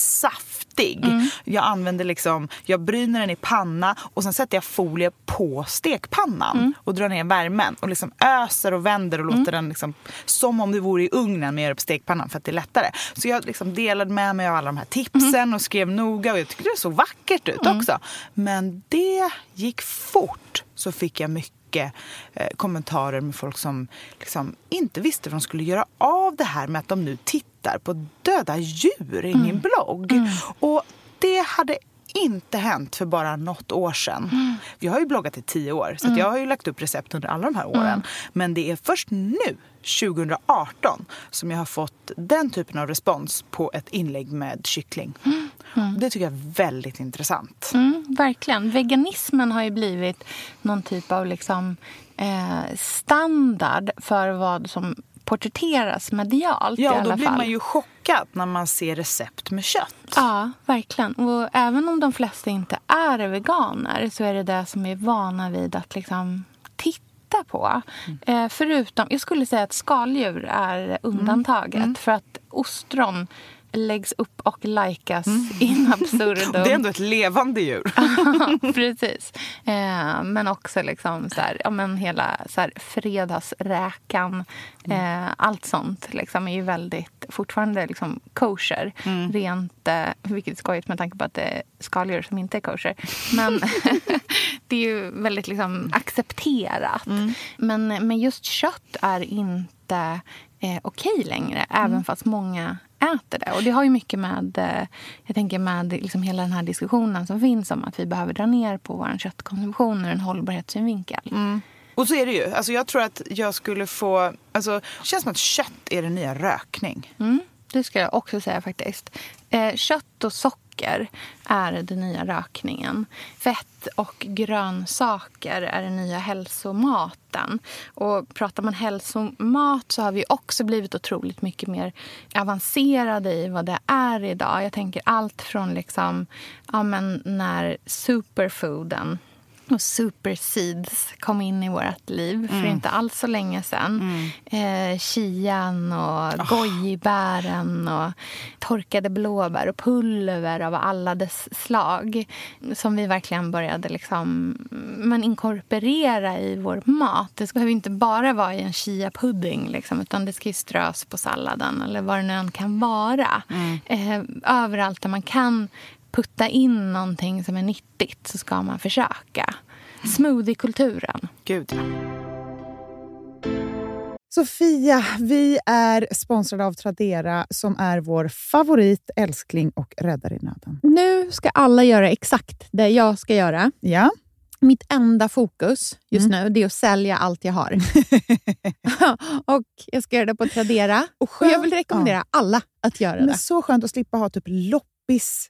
Speaker 5: saftig. Mm. Jag använder liksom, jag bryner den i panna och sen sätter jag folie på stekpannan mm. och drar ner värmen och liksom öser och vänder och låter den liksom som som om det vore i ugnen men gör det på stekpannan för att det är lättare. Så jag liksom delade med mig av alla de här tipsen mm. och skrev noga och jag tyckte det såg vackert ut mm. också. Men det gick fort så fick jag mycket eh, kommentarer med folk som liksom inte visste vad de skulle göra av det här med att de nu tittar på döda djur i mm. min blogg. Mm. Och det hade inte hänt för bara något år sedan. Mm. Jag har ju bloggat i tio år, så mm. jag har ju lagt upp recept under alla de här åren. Mm. Men det är först nu, 2018, som jag har fått den typen av respons på ett inlägg med kyckling. Mm. mm. Det tycker jag är väldigt intressant.
Speaker 4: Mm, verkligen. Veganismen har ju blivit någon typ av liksom, eh, standard för vad som porträtteras medialt
Speaker 5: ja,
Speaker 4: i alla
Speaker 5: då blir man ju chockad när man ser recept med kött.
Speaker 4: Ja, verkligen. Och även om de flesta inte är veganer så är det det som är vana vid att liksom titta på. Mm. Eh, förutom, jag skulle säga att skaldjur är undantaget. Mm. Mm. För att ostron läggs upp och likas mm. in absurdum.
Speaker 5: Det är ändå ett levande djur.
Speaker 4: Precis. Eh, men också liksom så här, ja, men hela så här, fredagsräkan. Mm. Eh, allt sånt liksom, är ju väldigt fortfarande liksom, kosher. Mm. Rent, eh, vilket är skojigt med tanke på att det är skaldjur som inte är kosher. Men det är ju väldigt liksom, accepterat. Mm. Men, men just kött är inte eh, okej okay längre. Mm. Även fast många äter det. Och det har ju mycket med, eh, jag tänker med liksom hela den här diskussionen som finns om att vi behöver dra ner på vår köttkonsumtion ur en hållbarhetssynvinkel.
Speaker 5: Mm. Och så är det ju. Alltså jag tror att jag skulle få... Alltså, det känns som att kött är den nya rökning.
Speaker 4: Mm, det ska jag också säga faktiskt. Eh, kött och socker är den nya rökningen. Fett och grönsaker är den nya hälsomaten. Och pratar man hälsomat så har vi också blivit otroligt mycket mer avancerade i vad det är idag. Jag tänker allt från liksom, ja, men när superfooden och superseeds kom in i vårt liv mm. för inte alls så länge sedan. Mm. Eh, chian och oh. gojibären och torkade blåbär och pulver av alla dess slag som vi verkligen började liksom, men inkorporera i vår mat. Det ju inte bara vara i en chia-pudding liksom, utan det ska strös på salladen eller vad det nu än kan vara. Mm. Eh, överallt där man kan putta in någonting som är nyttigt så ska man försöka. Smoothiekulturen.
Speaker 5: Gud,
Speaker 3: Sofia, vi är sponsrade av Tradera som är vår favorit, älskling och räddare i nöden.
Speaker 6: Nu ska alla göra exakt det jag ska göra.
Speaker 3: Ja.
Speaker 6: Mitt enda fokus just mm. nu det är att sälja allt jag har. och Jag ska göra det på Tradera. Och, och jag vill rekommendera ja. alla att göra
Speaker 3: Men
Speaker 6: det.
Speaker 3: Så skönt att slippa ha typ loppis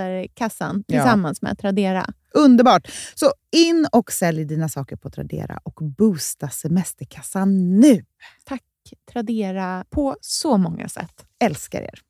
Speaker 6: tillsammans ja. med Tradera.
Speaker 3: Underbart! Så in och sälj dina saker på Tradera och boosta semesterkassan nu!
Speaker 6: Tack Tradera på så många sätt.
Speaker 3: Älskar er!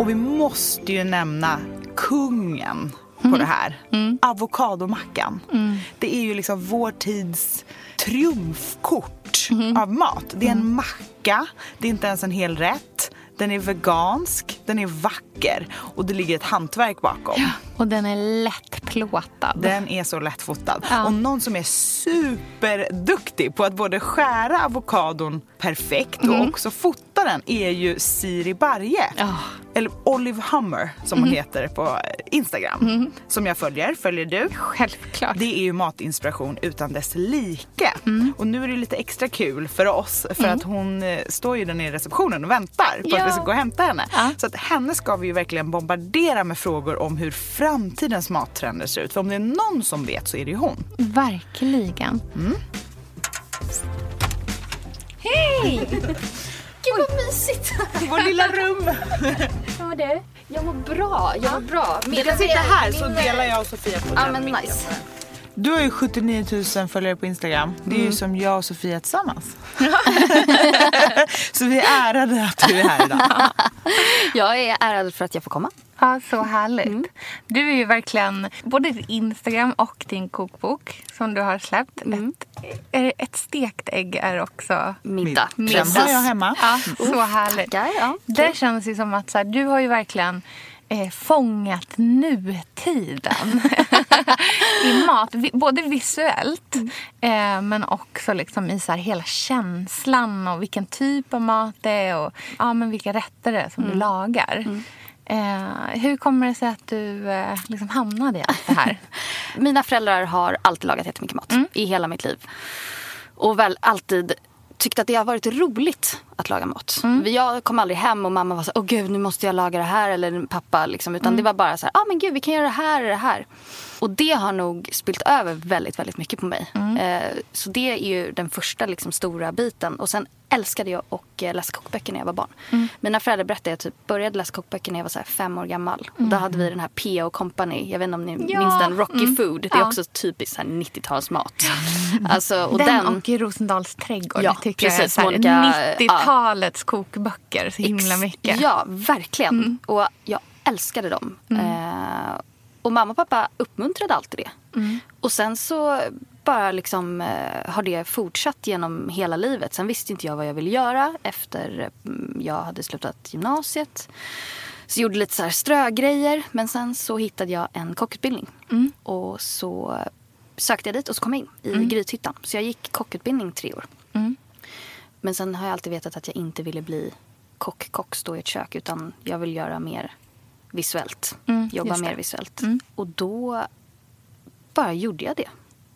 Speaker 5: Och vi måste ju nämna kungen på mm. det här. Mm. Avokadomackan. Mm. Det är ju liksom vår tids triumfkort av mat. Det är en macka, det är inte ens en hel rätt. Den är vegansk, den är vacker och det ligger ett hantverk bakom. Ja,
Speaker 4: och den är lättplåtad.
Speaker 5: Den är så lättfotad. Ja. Och någon som är superduktig på att både skära avokadon perfekt mm. och också fota den är ju Siri Barje. Oh. Eller Olive Hummer som mm. hon heter på Instagram. Mm. Som jag följer. Följer du?
Speaker 4: Självklart.
Speaker 5: Det är ju matinspiration utan dess like. Mm. Och nu är det lite extra kul för oss för mm. att hon eh, står ju där nere i receptionen och väntar på ja. att vi ska gå och hämta henne. Ja. Så att henne ska vi ju verkligen bombardera med frågor om hur framtidens mattrender ser ut. För om det är någon som vet så är det ju hon.
Speaker 4: Verkligen.
Speaker 5: Mm.
Speaker 7: Hej! Gud vad mysigt!
Speaker 5: Vårt lilla rum.
Speaker 7: Hur mår du? Jag mår bra, jag mår bra.
Speaker 5: du kan sitta här så delar jag och Sofia på
Speaker 7: Ja men nice.
Speaker 5: Du har ju 79 000 följare på Instagram. Det är mm. ju som jag och Sofia tillsammans. så vi är ärade att du är här idag.
Speaker 7: jag är ärad för att jag får komma.
Speaker 4: Ja, så härligt. Mm. Du är ju verkligen, både din Instagram och din kokbok som du har släppt. Mm. Ett, ett stekt ägg är också
Speaker 7: middag.
Speaker 5: Den har jag hemma.
Speaker 4: Ja, så härligt.
Speaker 7: Tackar, ja.
Speaker 4: Det känns ju som att så här, du har ju verkligen eh, fångat nutiden i mat. Både visuellt mm. eh, men också liksom i så här hela känslan och vilken typ av mat det är och ja, men vilka rätter det är som mm. du lagar. Mm. Eh, hur kommer det sig att du eh, liksom hamnade i allt det här?
Speaker 7: Mina föräldrar har alltid lagat jättemycket mat mm. i hela mitt liv. Och väl alltid
Speaker 8: tyckt att det har varit roligt att laga mat.
Speaker 4: Mm.
Speaker 8: Jag kom aldrig hem och mamma var så åh gud nu måste jag laga det här eller pappa liksom. Utan
Speaker 4: Mm.
Speaker 8: det var bara så här, ah, men gud vi kan göra det här och det här. Och det har nog spilt över väldigt, väldigt mycket på mig.
Speaker 4: Mm.
Speaker 8: Eh, så det är ju den första liksom, stora biten. Och sen älskade jag att eh, läsa kokböcker när jag var barn.
Speaker 4: Mm.
Speaker 8: Mina föräldrar berättade att jag typ började läsa kokböcker när jag var så fem år gammal. Och då hade vi den här P.O. Company. Jag vet inte om ni
Speaker 4: Mm. Ja.
Speaker 8: minns den? Rocky
Speaker 4: Mm.
Speaker 8: Food. Det är
Speaker 4: Ja.
Speaker 8: också typiskt så här 90-talsmat. Alltså, och
Speaker 4: den,
Speaker 8: den,
Speaker 4: och Rosendals trädgård
Speaker 8: Ja,
Speaker 4: tycker jag är
Speaker 8: precis,
Speaker 4: här
Speaker 8: Monica-
Speaker 4: 90-talets kokböcker så himla
Speaker 8: Ex-
Speaker 4: mycket. Mm.
Speaker 8: Ja, verkligen. Och jag älskade dem. Eh, och mamma och pappa uppmuntrade alltid det.
Speaker 4: Mm.
Speaker 8: Och sen så bara liksom eh, har det fortsatt genom hela livet. Sen visste inte jag vad jag ville göra efter mm, jag hade slutat gymnasiet. Så jag gjorde lite så här strögrejer. Men sen så hittade jag en kockutbildning.
Speaker 4: Mm.
Speaker 8: Och så sökte jag dit och så kom jag in i Grythyttan. Så jag gick kockutbildning tre år.
Speaker 4: Mm.
Speaker 8: Men sen har jag alltid vetat att jag inte ville bli kock-kock, stå i ett kök. Utan jag vill göra mer visuellt.
Speaker 4: Mm,
Speaker 8: jobba mer visuellt.
Speaker 4: Mm.
Speaker 8: Och då bara gjorde jag det.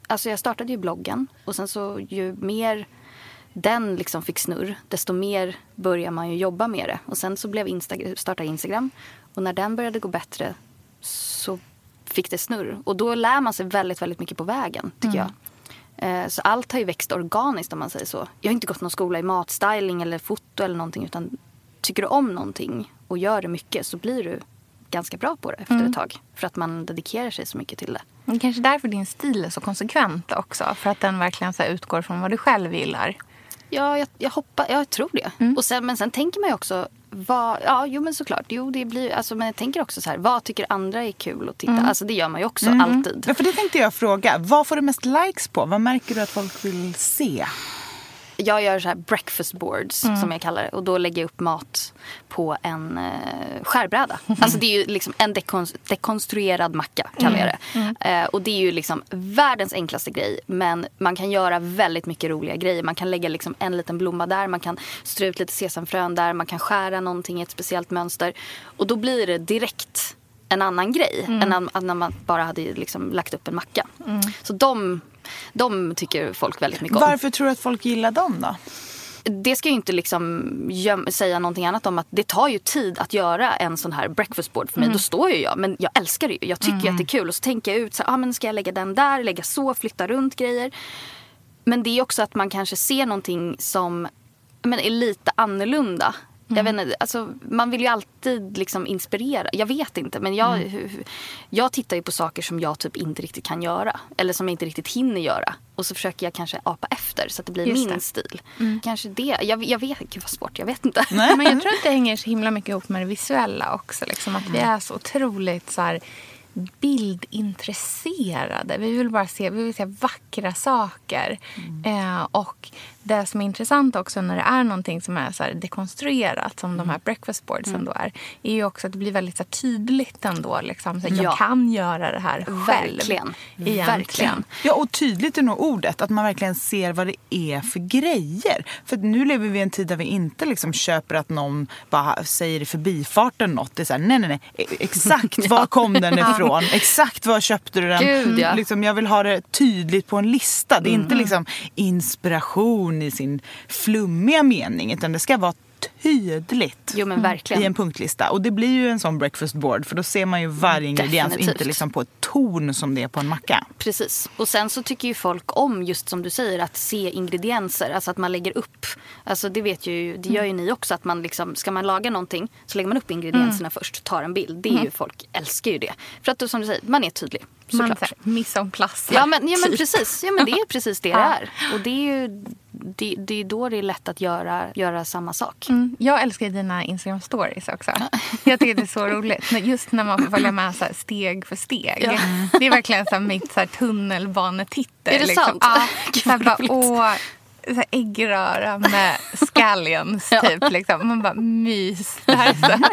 Speaker 8: Alltså jag startade ju bloggen. Och sen så ju mer den liksom fick snurr, desto mer börjar man ju jobba med det. Och sen så blev Insta- startade Instagram. Och när den började gå bättre så fick det snurr. Och då lär man sig väldigt, väldigt mycket på vägen, tycker jag. Eh, Så allt har ju växt organiskt om man säger så. Jag har inte gått någon skola i matstyling eller foto eller någonting. Utan tycker du om någonting och gör det mycket så blir du ganska bra på det efter ett tag. För att man dedikerar sig så mycket till det.
Speaker 4: Det är kanske därför din stil är så konsekvent också. För att den verkligen så här utgår från vad du själv gillar.
Speaker 8: Ja, jag, jag hoppas, jag tror det. Och sen, men sen tänker man ju också, vad, ja jo men såklart, jo det blir, alltså, men jag tänker också så här, vad tycker andra är kul att titta? Alltså det gör man ju också alltid.
Speaker 5: Ja, för det tänkte jag fråga. Vad får du mest likes på? Vad märker du att folk vill se?
Speaker 8: Jag gör så här breakfast boards som jag kallar det. Och då lägger jag upp mat på en eh, skärbräda. Alltså det är ju liksom en dekon- dekonstruerad macka kallar jag det. Eh, och det är ju liksom världens enklaste grej. Men man kan göra väldigt mycket roliga grejer. Man kan lägga liksom en liten blomma där. Man kan strö ut lite sesamfrön där. Man kan skära någonting i ett speciellt mönster. Och då blir det direkt en annan grej än när- man bara hade liksom lagt upp en macka. Så de, de tycker folk väldigt mycket om.
Speaker 5: Varför tror du att folk gillar dem då?
Speaker 8: det ska ju inte liksom säga någonting annat om att det tar ju tid att göra en sån här breakfast board för mig. Då står ju jag, men jag älskar det ju. Jag tycker ju att det är kul. Och så tänker jag ut, så, här, ah, men ska jag lägga den där, lägga så, flytta runt grejer. Men det är också att man kanske ser någonting som men, är lite annorlunda. Jag vet inte, alltså, man vill ju alltid liksom inspirera. Jag vet inte, men jag, hu- jag tittar ju på saker som jag typ inte riktigt kan göra. Eller som jag inte riktigt hinner göra. Och så försöker jag kanske apa efter så att det blir
Speaker 4: Just
Speaker 8: min
Speaker 4: det.
Speaker 8: stil. Kanske det. Jag, jag vet, gud vad svårt, jag vet inte.
Speaker 4: Men jag tror att det hänger så himla mycket ihop med det visuella också. Liksom, att vi är så otroligt så här, bildintresserade. Vi vill bara se, vi vill se vackra saker. Eh, och det som är intressant också när det är någonting som är så här dekonstruerat som de här breakfast boardsen då är, är ju också att det blir väldigt så här, tydligt ändå. Liksom. Så,
Speaker 8: Ja.
Speaker 4: Jag kan göra det här själv.
Speaker 8: Verkligen.
Speaker 4: Egentligen.
Speaker 8: Verkligen.
Speaker 5: Ja, och tydligt är nog ordet. Att man verkligen ser vad det är för grejer. För nu lever vi i en tid där vi inte liksom köper att någon bara säger i förbifarten något. Det är så här, nej, nej, nej. E- Exakt var kom den ifrån? Exakt var köpte du den?
Speaker 8: Gud, ja.
Speaker 5: liksom, jag vill ha det tydligt på en lista. Det är inte liksom inspiration i sin flummiga mening. Utan det ska vara tydligt
Speaker 8: Jo
Speaker 5: i en punktlista. Och det blir ju en sån breakfast board. För då ser man ju varje ingrediens och inte liksom på ett ton som det är på en macka.
Speaker 8: Precis. Och sen så tycker ju folk om, just som du säger, att se ingredienser. Alltså att man lägger upp. Alltså det vet ju, det gör ju ni också. Att man liksom, ska man laga någonting så lägger man upp ingredienserna först. Tar en bild. Det är ju folk älskar ju det. För att då, som du säger, man är tydlig.
Speaker 4: Man
Speaker 8: Såklart.
Speaker 4: så här, mise en place.
Speaker 8: Ja men, ja, men
Speaker 4: typ.
Speaker 8: precis. Ja, men det är precis det det
Speaker 4: Ja.
Speaker 8: är. Och det är ju det, det är då det är lätt att göra, göra samma sak.
Speaker 4: Mm, jag älskar dina Instagram stories också. Jag tycker det är så roligt. Just när man får följa med så steg för steg. Det är verkligen så här mitt så här tunnelbanetitter.
Speaker 8: Är det
Speaker 4: liksom.
Speaker 8: sant?
Speaker 4: Ja, så här bara, åh, så här äggröra med scallions typ. Liksom. Man bara mys. Det här är så.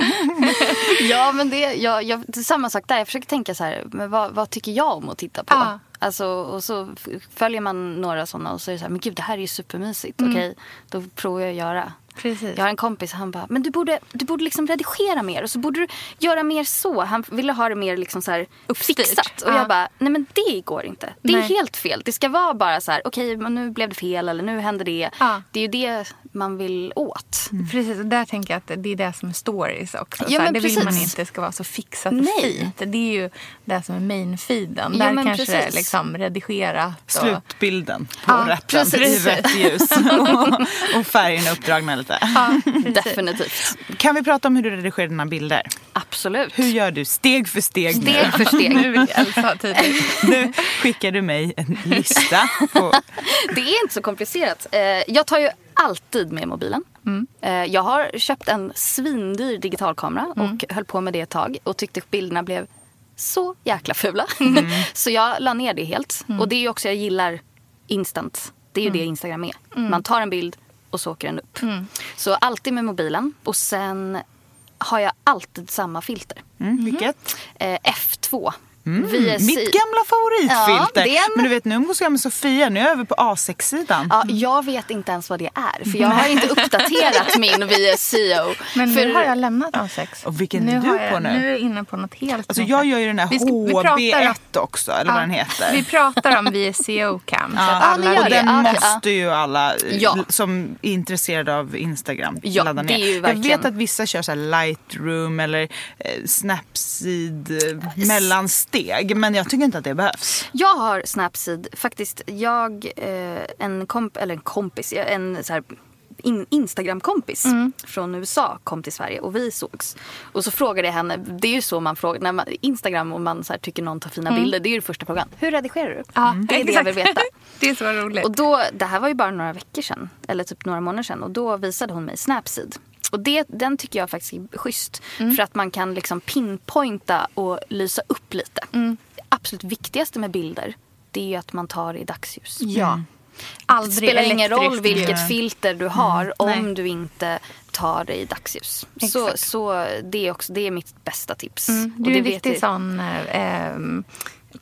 Speaker 8: Ja, men det, jag, jag, det är samma sak där. Jag försöker tänka så här, men vad, vad tycker jag om att titta på?
Speaker 4: Ja.
Speaker 8: Alltså, och så följer man några sådana och så är det så här, men gud det här är ju supermysigt.
Speaker 4: Mm.
Speaker 8: Okej, då provar jag att göra.
Speaker 4: Precis.
Speaker 8: Jag har en kompis, han bara, men du borde, du borde liksom redigera mer och så borde du göra mer så. Han ville ha det mer liksom så här
Speaker 4: Uppstyrt.
Speaker 8: fixat. Och
Speaker 4: Ja.
Speaker 8: jag bara, nej men det går inte. Det är
Speaker 4: Nej.
Speaker 8: helt fel. Det ska vara bara så här, okej men nu blev det fel eller nu hände det.
Speaker 4: Ja.
Speaker 8: Det är ju det man vill åt.
Speaker 4: Precis, och där tänker jag att det är det som är stories också.
Speaker 8: Ja,
Speaker 4: så här, det vill man
Speaker 8: precis.
Speaker 4: inte ska vara så fixat och
Speaker 8: Nej.
Speaker 4: fint. Det är ju det som är main-feeden. Där kanske det är
Speaker 8: precis.
Speaker 4: liksom redigerat. Och...
Speaker 5: Slutbilden på
Speaker 4: Ja,
Speaker 5: rätten i
Speaker 8: precis.
Speaker 5: rätt ljus. och, och färgerna uppdragna lite.
Speaker 8: Definitivt.
Speaker 5: Kan vi prata om hur du redigerar dina bilder?
Speaker 8: Absolut.
Speaker 5: Hur gör du steg för steg, nu?
Speaker 8: Steg för steg.
Speaker 4: Nu tydligt.
Speaker 5: Nu skickar du mig en lista på
Speaker 8: Det är inte så komplicerat. Eh, Jag tar ju alltid med mobilen. Eh, Jag har köpt en svindyr digitalkamera och höll på med det ett tag och tyckte bilderna blev så jäkla fula. så jag la ner det helt. Och det är ju också, jag gillar instant. Det är ju det Instagram är. Man tar en bild och så åker den upp. Så alltid med mobilen. Och sen har jag alltid samma filter.
Speaker 5: mm, vilket?
Speaker 8: Eh, F2.
Speaker 5: Mm,
Speaker 8: VSI.
Speaker 5: mitt gamla favoritfilter.
Speaker 8: Ja, det är en-
Speaker 5: Men du vet, nu umgås jag med Sofia. Nu är jag över på A6-sidan.
Speaker 8: Ja, jag vet inte ens vad det är. För jag har inte uppdaterat min VSCO.
Speaker 4: Men
Speaker 8: för
Speaker 4: nu har jag lämnat A6.
Speaker 5: Och vilken är
Speaker 4: nu
Speaker 5: du
Speaker 4: har jag,
Speaker 5: på nu?
Speaker 4: Nu är jag inne på något helt
Speaker 5: Alltså jag gör ju den här
Speaker 4: Vi ska- vi pratar
Speaker 5: HB1 också, eller vad den heter.
Speaker 4: Vi pratar om VSCO cam.
Speaker 8: Ja,
Speaker 4: alla
Speaker 5: och
Speaker 8: det.
Speaker 5: den
Speaker 8: Ja,
Speaker 5: måste ju alla
Speaker 8: Ja.
Speaker 5: som är intresserade av Instagram
Speaker 8: Ja,
Speaker 5: ladda
Speaker 8: det
Speaker 5: ner.
Speaker 8: är ju
Speaker 5: Jag
Speaker 8: verkligen-
Speaker 5: vet att vissa kör så här Lightroom eller eh, Snapseed eh, mellansteg. Men jag tycker inte att det behövs.
Speaker 8: Jag har Snapseed. Faktiskt, jag, eh, en, komp eller en kompis, en så här, in, Instagram-kompis från USA kom till Sverige och vi sågs. Och så frågade jag henne, det är ju så man frågar, när man, Instagram och man så här, tycker någon tar fina bilder, det är ju första frågan. Hur redigerar du?
Speaker 4: Ja,
Speaker 8: det är det jag vill
Speaker 4: exakt.
Speaker 8: veta.
Speaker 4: Det är så roligt.
Speaker 8: Och då, det här var ju bara några veckor sedan, eller typ några månader sedan. Och då visade hon mig Snapseed. Och det, den tycker jag faktiskt är schysst. För att man kan liksom pinpointa och lysa upp lite. Det absolut viktigaste med bilder, det är ju att man tar i dagsljus.
Speaker 4: ja.
Speaker 8: Det
Speaker 4: Aldrig
Speaker 8: spelar ingen roll vilket
Speaker 4: ljus.
Speaker 8: filter du har om
Speaker 4: Nej.
Speaker 8: du inte tar det i dagsljus. Så,
Speaker 4: Exakt.
Speaker 8: så det, är också, det är mitt bästa tips.
Speaker 4: Mm, du är
Speaker 8: det
Speaker 4: en
Speaker 8: vet
Speaker 4: riktig
Speaker 8: jag-
Speaker 4: sån eh, ehm,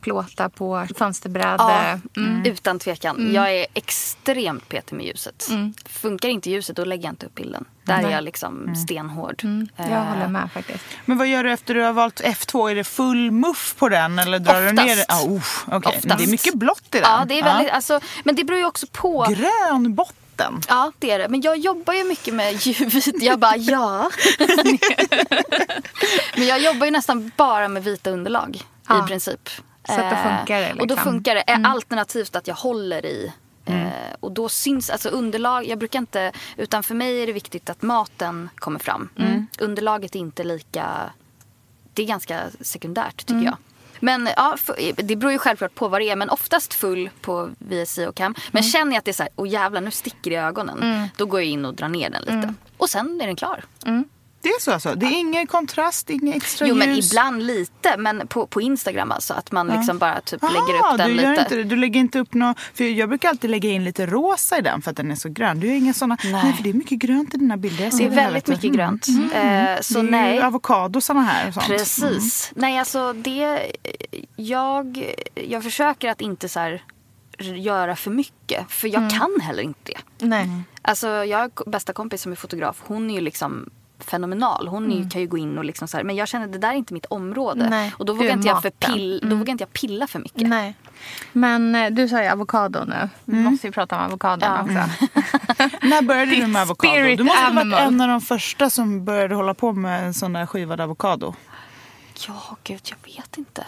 Speaker 4: plåta på fönsterbräde.
Speaker 8: Ja,
Speaker 4: Mm.
Speaker 8: utan tvekan. Jag är extremt petig med ljuset. Funkar inte ljuset då lägger jag inte upp bilden. Där är jag liksom stenhård.
Speaker 4: Jag
Speaker 8: Eh,
Speaker 4: håller med faktiskt.
Speaker 5: Men vad gör du efter du har valt F2? Är det full muff på den eller drar du ner
Speaker 8: Oftast.
Speaker 5: den? Ah, oh, okej. Men Det är
Speaker 8: Oftast.
Speaker 5: mycket blått i den.
Speaker 8: Ja, det är väldigt, alltså, men det beror ju också på.
Speaker 5: Grön botten.
Speaker 8: Ja, det är det. Men jag jobbar ju mycket med ljud. Jag bara, ja. men jag jobbar ju nästan bara med vita underlag
Speaker 4: Ja.
Speaker 8: i princip.
Speaker 4: Så att då
Speaker 8: Eh,
Speaker 4: funkar det,
Speaker 8: Och då
Speaker 4: liksom.
Speaker 8: funkar det. Alternativt att jag håller i. Eh, och då syns, alltså underlag, jag brukar inte, utan för mig är det viktigt att maten kommer fram. Underlaget är inte lika, det är ganska sekundärt tycker jag. Men ja, det beror ju självklart på vad det är. Men oftast full på VSI och cam. Men känner jag att det är så här, åh jävlar nu sticker det i ögonen. Då går jag in och drar ner den lite. Och sen är den klar.
Speaker 5: Det är så alltså? Det är ingen kontrast, inget extra
Speaker 8: Jo men
Speaker 5: ljus?
Speaker 8: ibland lite. Men på, på Instagram alltså. Att man liksom bara typ lägger
Speaker 5: Aha,
Speaker 8: upp den
Speaker 5: du
Speaker 8: lite.
Speaker 5: Inte, du lägger inte upp något, för jag brukar alltid lägga in lite rosa i den för att den är så grön. Du har inga såna, nej. för det är mycket grönt i dina bilder. Jag
Speaker 8: Det är
Speaker 5: det
Speaker 8: väldigt mycket grönt. Eh, så
Speaker 5: det är
Speaker 8: nej.
Speaker 5: ju avokadosarna här och sånt.
Speaker 8: Precis. Nej, alltså det... Jag, jag försöker att inte så här göra för mycket. För jag kan heller inte det.
Speaker 4: Nej.
Speaker 8: Alltså, jag har bästa kompis som är fotograf. Hon är ju liksom fenomenal. Hon ju, kan ju gå in och liksom så här, men jag känner det där är inte mitt område.
Speaker 4: Nej,
Speaker 8: och då vågar inte jag för
Speaker 4: maten.
Speaker 8: pill, då vågar inte jag pilla för mycket.
Speaker 4: Nej. Men eh, du sa ju avokado nu. Vi måste ju prata om avokadon
Speaker 8: Ja.
Speaker 4: också.
Speaker 5: När började du med avokado? Du måste ha varit en av de första som började hålla på med en sån där skivad avokado.
Speaker 8: Ja, gud, jag vet inte.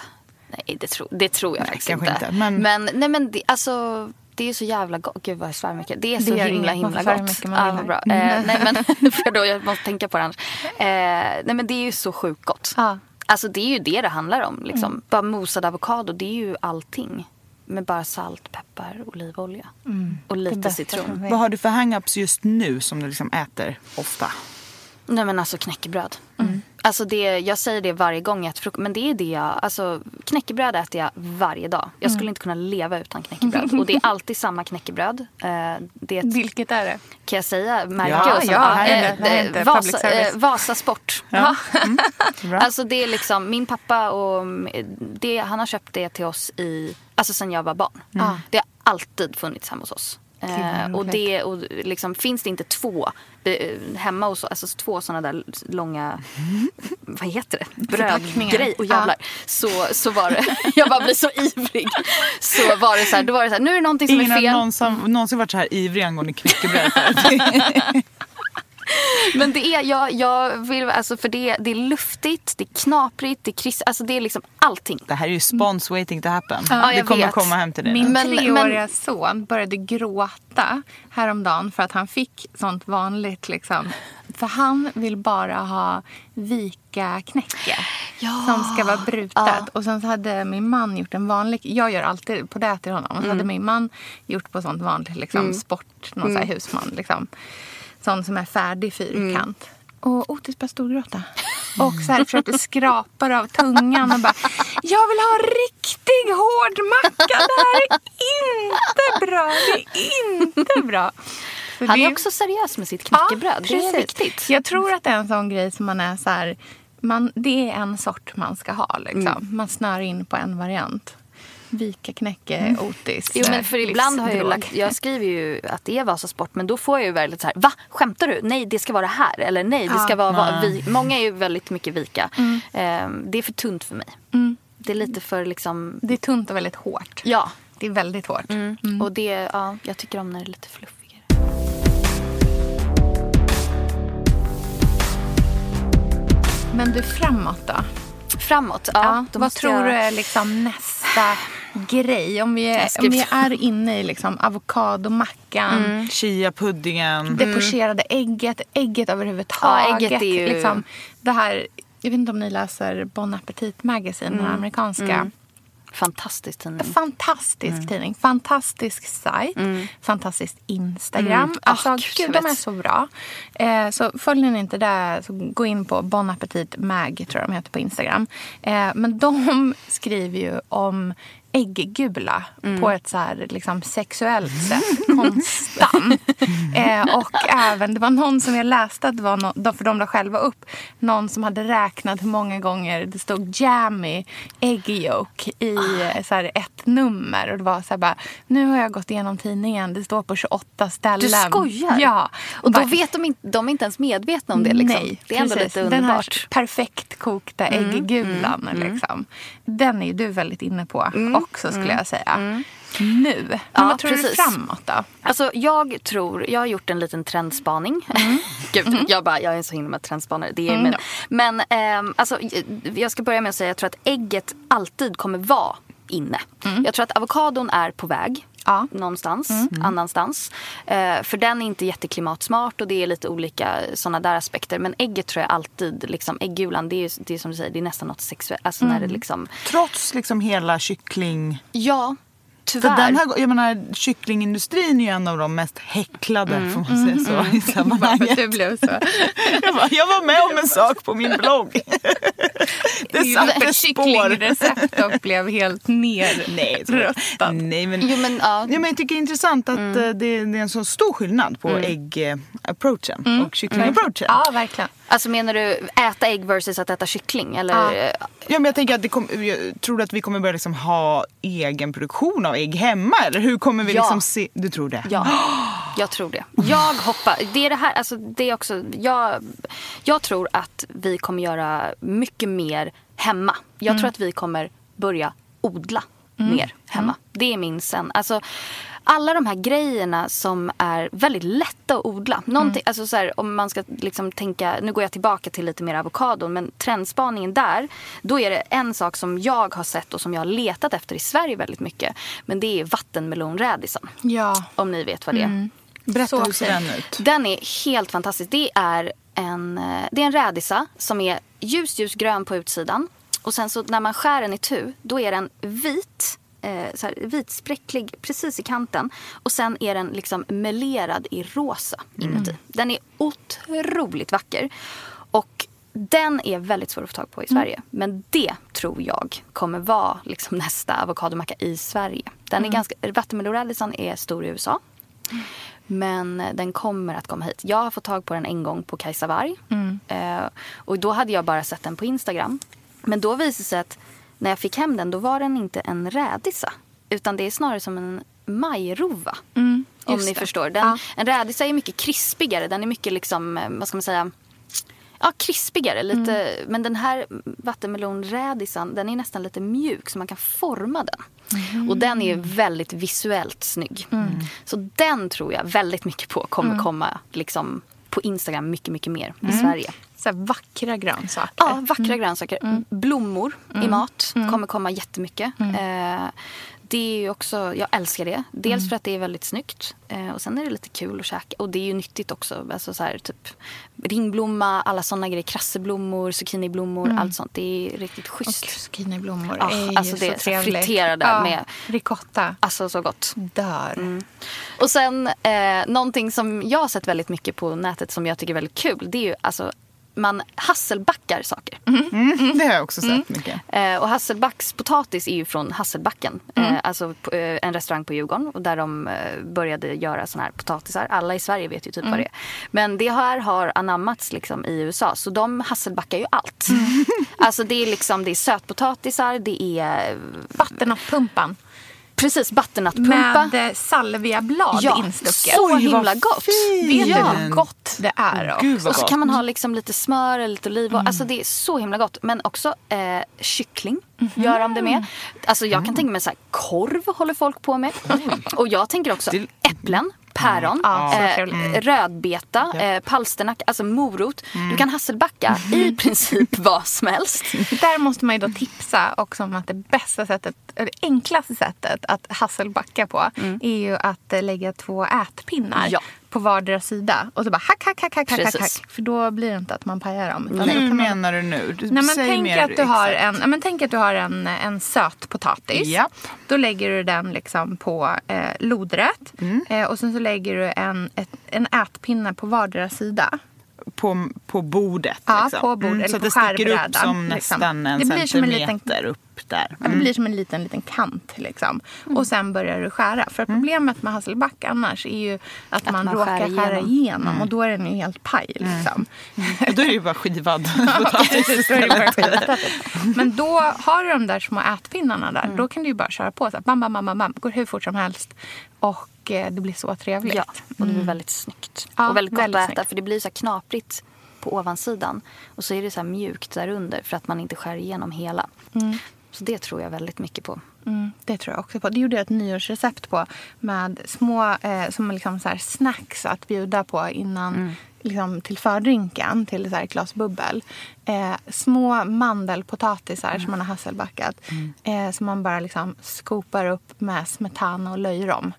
Speaker 8: Nej, det, tro, det tror jag
Speaker 5: Nej,
Speaker 8: faktiskt inte.
Speaker 5: inte, men-
Speaker 8: men, nej, men det, alltså, det är så jävla gott. Gud vad jag svär mycket. Det är
Speaker 4: Det
Speaker 8: så
Speaker 4: gör
Speaker 8: himla
Speaker 4: inget,
Speaker 8: himla gott. Ja, vad bra.
Speaker 4: här.
Speaker 8: Eh, nej, men för då, jag måste tänka på det annars. Eh, nej, men det är ju så sjukt gott.
Speaker 4: Ja.
Speaker 8: Alltså det är ju det det handlar om. Liksom. Bara mosad avokado, det är ju allting. Med bara salt, peppar, olivolja. Och lite citron.
Speaker 5: Vad har du för hang-ups just nu som du liksom äter ofta?
Speaker 8: Nej men alltså knäckebröd. Alltså det, jag säger det varje gång jag äter frukost. Men det är det jag, alltså knäckebröd äter jag varje dag. Jag skulle inte kunna leva utan knäckebröd. Och det är alltid samma knäckebröd. Eh, det är ett,
Speaker 4: Vilket är det?
Speaker 8: kan jag säga märke
Speaker 5: Ja,
Speaker 8: och sånt?
Speaker 4: ja, här är
Speaker 8: Eh,
Speaker 4: det. Här är
Speaker 8: eh, Vasa, eh, Vasa Sport.
Speaker 5: Ja. Bra.
Speaker 8: Alltså det är liksom, min pappa och det, han har köpt det till oss i, alltså sen jag var barn. Det har alltid funnits hemma hos oss. Eh, och det, och liksom, finns det inte två eh, hemma hos alltså två sådana där långa, vad heter det, brödgrej och jävlar. Så, så var det, jag bara blir så ivrig. Så var det så här, då var det så här, nu är det någonting som
Speaker 5: Ingen
Speaker 8: är fel.
Speaker 5: har någonsin, någonsin varit så här ivrig angående knäckebröd.
Speaker 8: Men det är, jag, jag vill, alltså för det, det är luftigt, det är knaprigt, det är krisp, alltså det är liksom allting.
Speaker 5: Det här är ju spons waiting to happen.
Speaker 8: Ja,
Speaker 5: det
Speaker 8: jag
Speaker 5: kommer
Speaker 8: vet.
Speaker 5: komma hem till dig.
Speaker 4: Min.
Speaker 8: Men-
Speaker 4: treåriga
Speaker 8: men-
Speaker 4: son började gråta häromdagen för att han fick sånt vanligt. Liksom. För han vill bara ha vika knäcke som ska vara brutet.
Speaker 8: Ja.
Speaker 4: Och sen så hade min man gjort en vanlig... Jag gör alltid på det till honom. Och så hade min man gjort på sånt vanligt liksom, sport, någon så här husman. Liksom. Sån som är färdig fyrkant. Och Otis började storgråta. Och så här försökte skrapa det av tungan och bara Jag vill ha riktig hård macka. Det här är inte bra. Det är inte bra. För
Speaker 8: Han
Speaker 4: det-
Speaker 8: är också seriös med sitt knäckebröd. det är
Speaker 4: precis.
Speaker 8: viktigt.
Speaker 4: Jag tror att det är en sån grej som man är så här, man, det är en sort man ska ha. Liksom.
Speaker 8: Mm.
Speaker 4: Man snör in på en variant. Vika knäcke, Otis.
Speaker 8: Jo, men för ibland har jag, lagt, jag skriver ju att det är Vasasport men då får jag ju väldigt så här, va? Skämtar du? Nej, det ska vara här. Eller nej, det ska vara, vara vi. Många är ju väldigt mycket vika. Ehm, det är för tunt för mig. Det är lite för liksom,
Speaker 4: Det är tunt och väldigt hårt.
Speaker 8: ja.
Speaker 4: Det är väldigt hårt.
Speaker 8: Mm. Och det, ja, jag tycker om när det är lite fluffigare.
Speaker 4: Men du, framåt då?
Speaker 8: Framåt, ja.
Speaker 4: Ja,
Speaker 8: då
Speaker 4: vad tror
Speaker 8: jag...
Speaker 4: du är liksom nästa grej? Om vi om vi är inne i liksom avokadomackan,
Speaker 8: Mm.
Speaker 5: Chia-puddingen.
Speaker 4: det pocherade ägget, ägget överhuvudtaget.
Speaker 8: Ja, ägget är ju-
Speaker 4: liksom, det här, jag vet inte om ni läser Bon Appetit Magazine,
Speaker 8: Mm.
Speaker 4: den amerikanska.
Speaker 8: Fantastisk tidning.
Speaker 4: Fantastisk
Speaker 8: Mm.
Speaker 4: tidning, fantastisk sajt, fantastisk Instagram.
Speaker 8: Mm.
Speaker 4: Alltså,
Speaker 8: Ah,
Speaker 4: gud,
Speaker 8: gud,
Speaker 4: de är så bra. Eh, så följer ni inte det, så gå in på Bon Appetit Mag, tror jag de heter på Instagram. Eh, men de skriver ju om ägggula
Speaker 8: Mm.
Speaker 4: på ett så här, liksom, sexuellt sätt konstant. eh, och även, det var någon som jag läste, att det var no, för de la själva upp, någon som hade räknat hur många gånger det stod jammy yolk i eh, så här, ett nummer. Och det var så här bara, nu har jag gått igenom tidningen, det står på 28 ställen.
Speaker 8: Du skojar?
Speaker 4: Ja.
Speaker 8: Och då
Speaker 4: Bara,
Speaker 8: vet de inte, de är inte ens medvetna om det. Liksom.
Speaker 4: Nej,
Speaker 8: det är ändå
Speaker 4: precis.
Speaker 8: lite
Speaker 4: Den här.
Speaker 8: Mm,
Speaker 4: perfekt kokta ägggulan. Liksom. Den är ju du väldigt inne på också skulle jag säga. Nu. Men
Speaker 8: Mm, Ja,
Speaker 4: vad tror
Speaker 8: precis.
Speaker 4: du framåt då?
Speaker 8: Alltså jag tror, jag har gjort en liten trendspaning. Gud, jag, bara, jag är så himla trendspanare. Det är,
Speaker 4: Mm,
Speaker 8: men
Speaker 4: ja.
Speaker 8: men ehm, alltså, jag ska börja med att säga jag tror att ägget alltid kommer vara inne. Jag tror att avokadon är på väg.
Speaker 4: Ja.
Speaker 8: Någonstans, annanstans. Eh, för den är inte jätteklimatsmart och det är lite olika sådana där aspekter. Men ägget tror jag alltid, liksom, äggulan, det är, det är som du säger, det är nästan något sexuellt. Alltså när det liksom,
Speaker 5: Trots liksom hela kyckling...
Speaker 8: ja,
Speaker 5: För
Speaker 8: tyvärr.
Speaker 5: den här, jag menar, kycklingindustrin är ju en av de mest häcklade, får man säga så, i sammanhanget.
Speaker 4: Du blev så.
Speaker 5: Jag, bara, jag var med om en sak på min blogg. Det satte spår.
Speaker 4: kycklingrecept och blev helt nerröstad.
Speaker 5: Nej, men,
Speaker 8: Jo, men, ja.
Speaker 5: ja, men jag tycker det är intressant att eh, det, det är en så stor skillnad på ägg-approachen och kyckling-approachen.
Speaker 4: Ja, verkligen.
Speaker 8: Alltså menar du äta ägg versus att äta kyckling? Eller?
Speaker 4: Ja.
Speaker 5: Ja, men jag tänker att det kom, tror du att vi kommer börja liksom ha egen produktion av ägg hemma? Eller hur kommer vi
Speaker 8: Ja.
Speaker 5: liksom se? Du tror det?
Speaker 8: Ja, jag tror det. Jag hoppas. Det är det här, alltså det är också, jag, jag tror att vi kommer göra mycket mer hemma. Jag tror att vi kommer börja odla mer hemma. Det är min sen. Alltså, alla de här grejerna som är väldigt lätta att odla. Någonting, alltså så här, om man ska liksom tänka, nu går jag tillbaka till lite mer avokadon, men trendspaningen där, då är det en sak som jag har sett och som jag har letat efter i Sverige väldigt mycket. Men det är vattenmelonrädisen.
Speaker 4: Ja.
Speaker 8: Om ni vet vad det är.
Speaker 5: Berätta,
Speaker 4: Så
Speaker 5: hur ser den ut?
Speaker 8: Den är helt fantastisk. Det är en, eh, det är en rädisa som är ljus, ljusgrön på utsidan. Och sen så när man skär den i tu, då är den vit. Eh, så här, vitspräcklig precis i kanten. Och sen är den liksom melerad i rosa inuti. Den är otroligt vacker. Och den är väldigt svår att få tag på i Sverige. Men det tror jag kommer vara liksom nästa avokadomacka i Sverige. Den är ganska, vattenmelonrädisan är stor i USA. Men den kommer att komma hit. Jag har fått tag på den en gång på Kajsa Warg. Eh, och då hade jag bara sett den på Instagram. Men då visade det sig att när jag fick hem den då var den inte en rädisa. Utan det är snarare som en majrova.
Speaker 4: Mm.
Speaker 8: Om ni
Speaker 4: det.
Speaker 8: förstår. Den,
Speaker 4: Ja.
Speaker 8: En rädisa är mycket krispigare. Den är mycket liksom, eh, vad ska man säga, ja krispigare. Lite,
Speaker 4: Mm.
Speaker 8: Men den här vattenmelonrädisan den är nästan lite mjuk så man kan forma den.
Speaker 4: Mm.
Speaker 8: Och den är väldigt visuellt snygg. Så den tror jag väldigt mycket på kommer
Speaker 4: Mm.
Speaker 8: komma liksom, på Instagram mycket, mycket mer i Sverige.
Speaker 4: Så här vackra grönsaker.
Speaker 8: Ja, vackra grönsaker. Blommor i mat
Speaker 4: Mm.
Speaker 8: kommer komma jättemycket. Eh, det är ju också, jag älskar det. Dels
Speaker 4: Mm.
Speaker 8: för att det är väldigt snyggt eh, och sen är det lite kul att käka. Och det är ju nyttigt också. Alltså så här, typ ringblomma, alla såna grejer. Krasseblommor, zucchiniblommor, allt sånt. Det är riktigt
Speaker 4: Mm. Och
Speaker 8: schysst.
Speaker 4: zucchiniblommor
Speaker 8: Ja,
Speaker 4: är ju
Speaker 8: alltså det
Speaker 4: så
Speaker 8: är så
Speaker 4: trevligt.
Speaker 8: friterade
Speaker 4: ja,
Speaker 8: med-
Speaker 4: Ricotta.
Speaker 8: Alltså så gott.
Speaker 4: Dör.
Speaker 8: Och sen eh, någonting som jag har sett väldigt mycket på nätet som jag tycker är väldigt kul. Det är ju alltså man hasselbackar saker.
Speaker 5: Mm, det har jag också sett mycket.
Speaker 8: Eh, och Hasselbacks potatis är ju från Hasselbacken. Eh, alltså på, eh, en restaurang på Djurgården och där de eh, började göra såna här potatisar. Alla i Sverige vet ju typ vad det är. Men det här har anammats liksom i USA så de hasselbackar ju allt. alltså det är liksom det är sötpotatisar, det är
Speaker 4: Vattennattpumpan.
Speaker 8: Precis butternutpumpa.
Speaker 4: Med eh, salviablad
Speaker 8: Ja,
Speaker 4: instucket.
Speaker 8: så
Speaker 5: Oj,
Speaker 8: himla gott.
Speaker 5: fint.
Speaker 4: Vet
Speaker 8: Ja.
Speaker 4: du hur gott det är? också?
Speaker 5: Gud vad
Speaker 8: Och så
Speaker 5: gott.
Speaker 8: kan man ha liksom lite smör eller lite olivolja. Alltså det är så himla gott. Men också eh, kyckling gör de det med. Alltså jag kan tänka mig så här, korv håller folk på med. Och jag tänker också
Speaker 5: Det-
Speaker 8: äpplen. Päron,
Speaker 4: Ja, så
Speaker 8: eh,
Speaker 4: trevligt.
Speaker 8: rödbeta, eh, palsternack, alltså morot. Du kan hasselbacka i princip vad som helst.
Speaker 4: Där måste man ju då tipsa också om att det bästa sättet, eller det enklaste sättet att hasselbacka på är ju att eh, lägga två ätpinnar
Speaker 8: Ja.
Speaker 4: På vardera sida och så bara hack, hack, hack, hack, hack, hack,
Speaker 8: Precis.
Speaker 4: hack. För då blir det inte att man pajar dem. utan
Speaker 5: Hur
Speaker 4: man-
Speaker 5: menar du nu? Du,
Speaker 4: Nej, men tänk,
Speaker 5: mer
Speaker 4: att du har
Speaker 5: exakt.
Speaker 4: en, ja, men tänk att du har en, en söt potatis.
Speaker 5: Japp.
Speaker 4: Då lägger du den liksom på eh, lodrätt.
Speaker 5: Mm.
Speaker 4: Eh, och sen så lägger du en, ett, en ätpinne på vardera sida.
Speaker 5: På, på bordet?
Speaker 4: Ja,
Speaker 5: liksom.
Speaker 4: på bordet, eller
Speaker 5: så att
Speaker 4: på
Speaker 5: det sticker upp som
Speaker 4: liksom.
Speaker 5: nästan en
Speaker 4: Det blir som en
Speaker 5: centimeter
Speaker 4: liten-
Speaker 5: upp där.
Speaker 4: Ja, det blir som en liten, liten kant. Liksom. Och sen börjar du skära. För problemet med hasselback annars är ju att, man,
Speaker 8: man
Speaker 4: råkar
Speaker 8: skär
Speaker 4: skära
Speaker 8: igenom.
Speaker 4: igenom. Och då är den ju helt paj. Liksom.
Speaker 5: Och då är det ju bara skivad
Speaker 4: skitpotatis. Men då har du de där små ätpinnarna där. Då kan du ju bara köra på. Så här, bam, bam, bam, bam, bam. Går hur fort som helst. Och eh, det blir så trevligt.
Speaker 8: Ja, och det blir väldigt snyggt.
Speaker 4: Ja,
Speaker 8: och väldigt gott
Speaker 4: väldigt
Speaker 8: att äta
Speaker 4: snyggt.
Speaker 8: för det blir så här knaprigt på ovansidan. Och så är det så här mjukt där under för att man inte skär igenom hela. Så det tror jag väldigt mycket på.
Speaker 4: Mm, det tror jag också på. Det gjorde jag ett nyårsrecept på med små eh, som liksom så snacks att bjuda på innan liksom, till fördrinken, till så här ett glas bubbel. Eh, små mandelpotatisar som man har hasselbackat. Eh, som man bara liksom skopar upp med smetana och löjrom.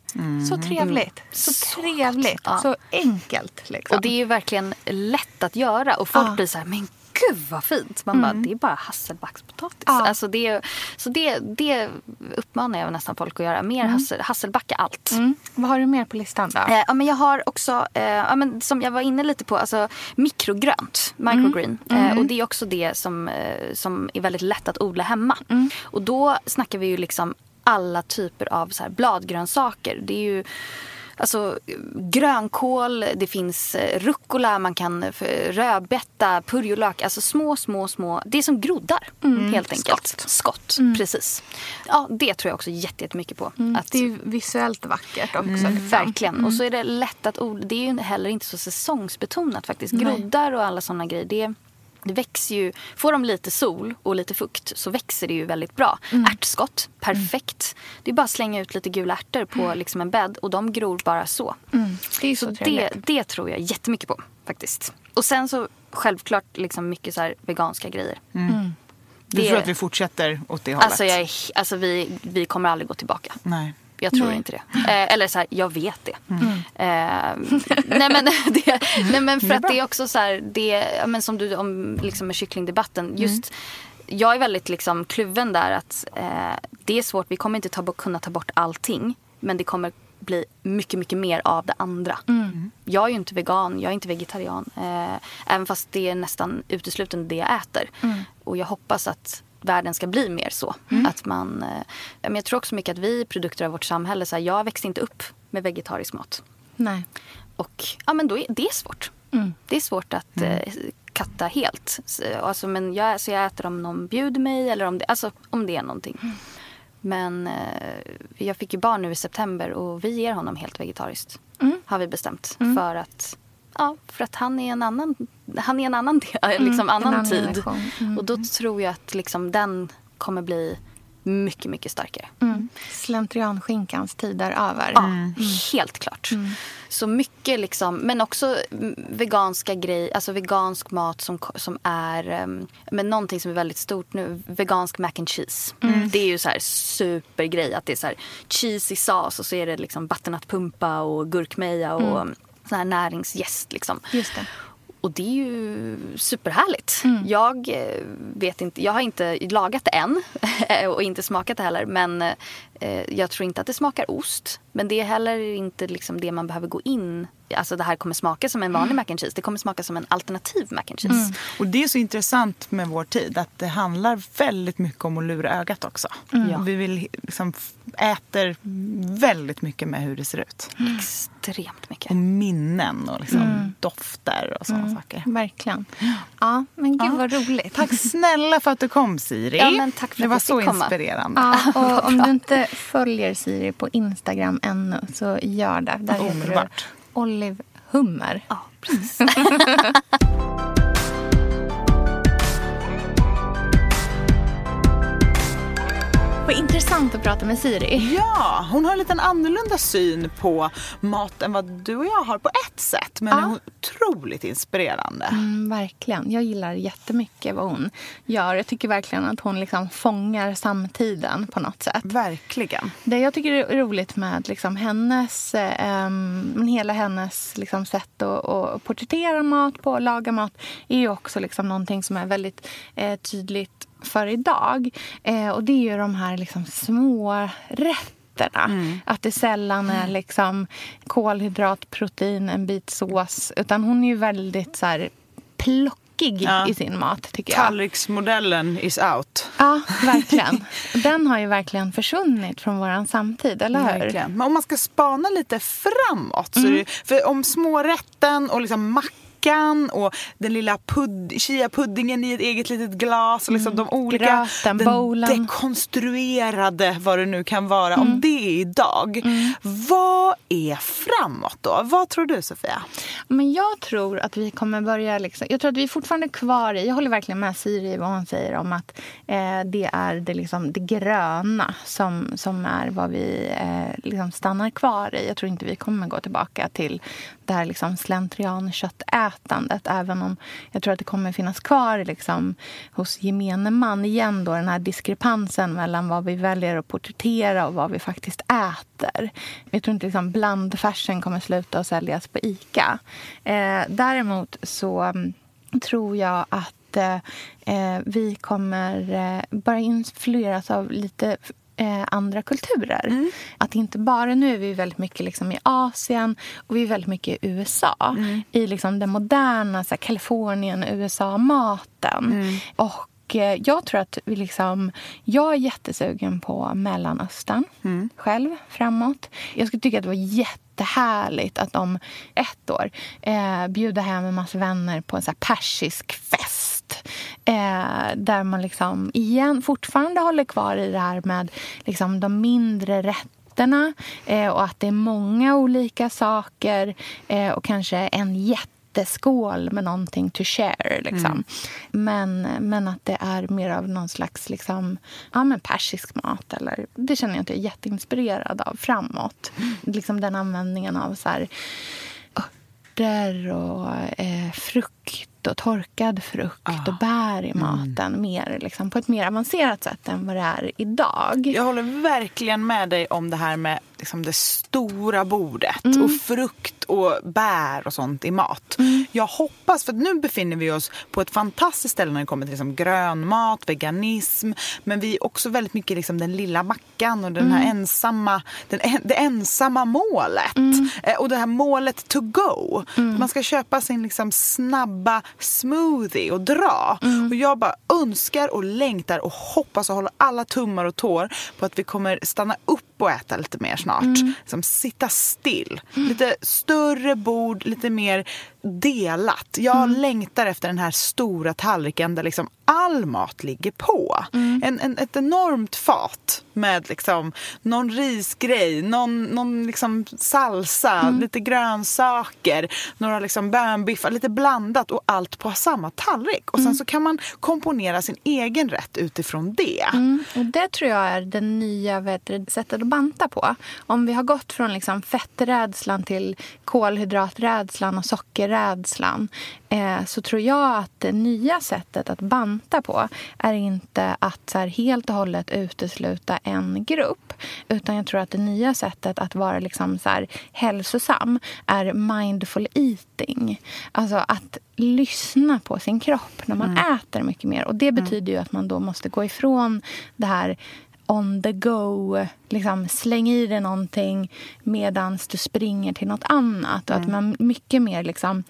Speaker 4: Så trevligt. Så,
Speaker 8: Så
Speaker 4: trevligt.
Speaker 8: Ja.
Speaker 4: Så enkelt. Liksom.
Speaker 8: Och det är verkligen lätt att göra. Och folk
Speaker 4: Ja.
Speaker 8: blir så här, men gud vad fint. Man bara, det är bara hasselbackspotatis.
Speaker 4: Ja.
Speaker 8: Alltså det, så det, det uppmanar jag nästan folk att göra. Mer hassel, hasselbacka allt.
Speaker 4: mm. Vad har du mer på listan då?
Speaker 8: Eh, ja, men jag har också, eh, ja, men som jag var inne lite på, alltså mikrogrönt, microgreen. Eh, och det är också det som, eh, som är väldigt lätt att odla hemma. Och då snackar vi ju liksom alla typer av så här bladgrönsaker. Det är ju Alltså grönkål, det finns eh, rucola, man kan f- rödbeta, purjolök. Alltså små, små, små. Det är som groddar helt enkelt. Skott. Skott, precis. Ja, det tror jag också jätte- jättemycket på. Att,
Speaker 4: Det är visuellt vackert också.
Speaker 8: Mm,
Speaker 4: liksom.
Speaker 8: verkligen. Och så är det lätt att odla. Det är ju heller inte så säsongsbetonat faktiskt. Groddar och alla sådana grejer. Det, det växer ju, får de lite sol och lite fukt så växer det ju väldigt bra. Ärtskott, perfekt. Det är bara att slänga ut lite gula ärtor på liksom en bädd och de gror bara så.
Speaker 4: Mm. Det är så,
Speaker 8: Så det, det tror jag jättemycket på faktiskt. Och sen så självklart liksom mycket så här veganska grejer.
Speaker 5: Du
Speaker 8: Det-
Speaker 5: tror att vi fortsätter åt det hållet?
Speaker 8: Alltså, jag, är- alltså vi, vi kommer aldrig gå tillbaka.
Speaker 5: Nej.
Speaker 8: Jag tror
Speaker 4: Nej.
Speaker 8: inte det. Eh, eller så här, jag vet det. Eh, nej, men det. Nej men för att det är också så här, det, men som du om liksom med kycklingdebatten. Just, Jag är väldigt liksom kluven där att eh, det är svårt. Vi kommer inte ta, kunna ta bort allting. Men det kommer bli mycket, mycket mer av det andra. Jag är ju inte vegan, jag är inte vegetarian. Eh, även fast det är nästan uteslutande det jag äter. Och jag hoppas att världen ska bli mer så. Att man, eh, men jag tror också mycket att vi är produkter av vårt samhälle. Så här, jag växte inte upp med vegetarisk mat.
Speaker 4: Nej.
Speaker 8: Och ja, men då är, det är svårt. Det är svårt att eh, katta helt. Så, alltså, men jag, så jag äter om någon bjuder mig eller om det, alltså, om det är någonting. Men eh, jag fick ju barn nu i september och vi ger honom helt vegetariskt.
Speaker 4: Mm.
Speaker 8: Har vi bestämt. För att Ja, för att han är en annan, han är en annan, del, liksom annan,
Speaker 4: annan
Speaker 8: tid.
Speaker 4: Mm.
Speaker 8: Och då tror jag att liksom den kommer bli mycket, mycket starkare.
Speaker 4: Mm. Slentrianskinkans tid är över.
Speaker 8: Ja, helt klart.
Speaker 4: Mm.
Speaker 8: Så mycket liksom, men också mm, veganska grejer, alltså vegansk mat som, som är, um, men någonting som är väldigt stort nu, vegansk mac and cheese.
Speaker 4: Mm.
Speaker 8: Det är ju så här supergrej att det är så här cheesy sås och så är det liksom butternutpumpa och gurkmeja och mm. Sån här näringsgäst liksom.
Speaker 4: Just det.
Speaker 8: Och det är ju superhärligt. Jag eh, vet inte, jag har inte lagat det än och inte smakat det heller. Men eh, jag tror inte att det smakar ost. Men det är heller inte liksom det man behöver gå in. Alltså det här kommer smaka som en vanlig mac and cheese. Det kommer smaka som en alternativ mac and cheese.
Speaker 5: Och det är så intressant med vår tid att det handlar väldigt mycket om att lura ögat också.
Speaker 8: Ja.
Speaker 5: Vi vill liksom äter väldigt mycket med hur det ser ut.
Speaker 8: Extremt mycket.
Speaker 5: Och minnen och liksom dofter och sådana saker.
Speaker 4: Verkligen. Ja, men gud
Speaker 5: Ja.
Speaker 4: vad roligt.
Speaker 5: Tack snälla för att du kom Siri.
Speaker 8: Ja, men tack för
Speaker 5: det
Speaker 8: att
Speaker 5: var så
Speaker 8: komma.
Speaker 5: inspirerande.
Speaker 4: Ja, och om du inte följer Siri på Instagram ännu så gör det. Där heter du
Speaker 5: Omedelbart.
Speaker 4: Olive Hummer.
Speaker 8: Ja, precis.
Speaker 4: Vad intressant att prata med Siri.
Speaker 5: Ja, hon har en liten annorlunda syn på mat än vad du och jag har på ett sätt. Men
Speaker 4: Ja.
Speaker 5: är otroligt inspirerande.
Speaker 4: Mm, verkligen. Jag gillar jättemycket vad hon gör. Jag tycker verkligen att hon liksom fångar samtiden på något sätt.
Speaker 5: Verkligen.
Speaker 4: Det jag tycker är roligt med liksom hennes, eh, hela hennes liksom sätt att, att porträttera mat på, laga mat, är ju också liksom någonting som är väldigt eh, tydligt för idag. Eh, och det är ju de här liksom små rätterna. Att det sällan är liksom kolhydrat, protein, en bit sås. Utan hon är ju väldigt så här plockig
Speaker 5: Ja.
Speaker 4: i sin mat, tycker jag.
Speaker 5: Tallriksmodellen is out.
Speaker 4: Ja, verkligen. Den har ju verkligen försvunnit från vår samtid, eller hur?
Speaker 5: Verkligen. Men om man ska spana lite framåt.
Speaker 4: Mm.
Speaker 5: det, för om smårätten och liksom mackan och den lilla pudd, chia-puddingen i ett eget litet glas. Och liksom de olika,
Speaker 4: Mm. Gröten,
Speaker 5: den
Speaker 4: bowlen.
Speaker 5: dekonstruerade, vad det nu kan vara.
Speaker 4: Mm.
Speaker 5: Om det är idag, vad är framåt då? Vad tror du Sofia?
Speaker 4: Men jag tror att vi kommer börja... Liksom, jag tror att vi är fortfarande kvar i... Jag håller verkligen med Siri vad hon säger om att eh, det är det, liksom, det gröna som, som är vad vi eh, liksom stannar kvar i. Jag tror inte vi kommer gå tillbaka till det här liksom slentrianköttätandet. Även om jag tror att det kommer finnas kvar liksom, hos gemene man igen då, den här diskrepansen mellan vad vi väljer att porträttera och vad vi faktiskt äter. Jag tror inte liksom, blandfärsen kommer sluta att säljas på Ica. Eh, däremot så mm, tror jag att eh, eh, vi kommer eh, börja influeras av lite eh, andra kulturer. Att inte bara nu är vi väldigt mycket liksom i Asien och vi är väldigt mycket i USA. I liksom den moderna så här, Kalifornien, USA-maten. Och eh, jag tror att vi liksom... Jag är jättesugen på Mellanöstern själv framåt. Jag skulle tycka att det var jättehärligt att om ett år eh, bjuda hem en massa vänner på en så persisk fest. Eh, där man liksom igen fortfarande håller kvar i det här med liksom de mindre rätterna eh, och att det är många olika saker eh, och kanske en jätteskål med någonting to share. Liksom. Men, men att det är mer av någon slags liksom, ja, men persisk mat. Eller, det känner jag att jag är jätteinspirerad av framåt. Liksom den användningen av så här, örter och eh, frukt och torkad frukt och bär i maten mer, liksom, på ett mer avancerat sätt än vad det är idag.
Speaker 5: Jag håller verkligen med dig om det här med liksom det stora bordet och frukt och bär och sånt i mat. Jag hoppas, för nu befinner vi oss på ett fantastiskt ställe när det kommer till liksom grönmat, veganism, men vi är också väldigt mycket liksom den lilla mackan och den här ensamma, den, en- det ensamma målet. Eh, Och det här målet to go. Man ska köpa sin liksom snabba smoothie och dra. Och jag bara önskar och längtar och hoppas och håller alla tummar och tår på att vi kommer stanna upp och äta lite mer snart. Mm. Liksom sitta still. Lite större bord, lite mer delat. Jag mm. längtar efter den här stora tallriken där liksom all mat ligger på. Mm. En, en, ett enormt fat med liksom någon risgrej, någon, någon liksom salsa, mm. lite grönsaker, några liksom bönbiffar, lite blandat och allt på samma tallrik. Och sen mm. så kan man komponera sin egen rätt utifrån det.
Speaker 4: Mm. Och det tror jag är det nya vet, sättet att banta på. Om vi har gått från liksom fetträdslan till kolhydraträdslan och sockerrädslan eh, så tror jag att det nya sättet att banta på är inte att så helt och hållet utesluta en grupp. Utan jag tror att det nya sättet att vara liksom så här, hälsosam är mindful eating. Alltså att lyssna på sin kropp när man mm. äter mycket mer. Och Det mm. betyder ju att man då måste gå ifrån det här on the go. Liksom, släng i dig någonting medan du springer till nåt annat. Och mm. att man mycket mer liksom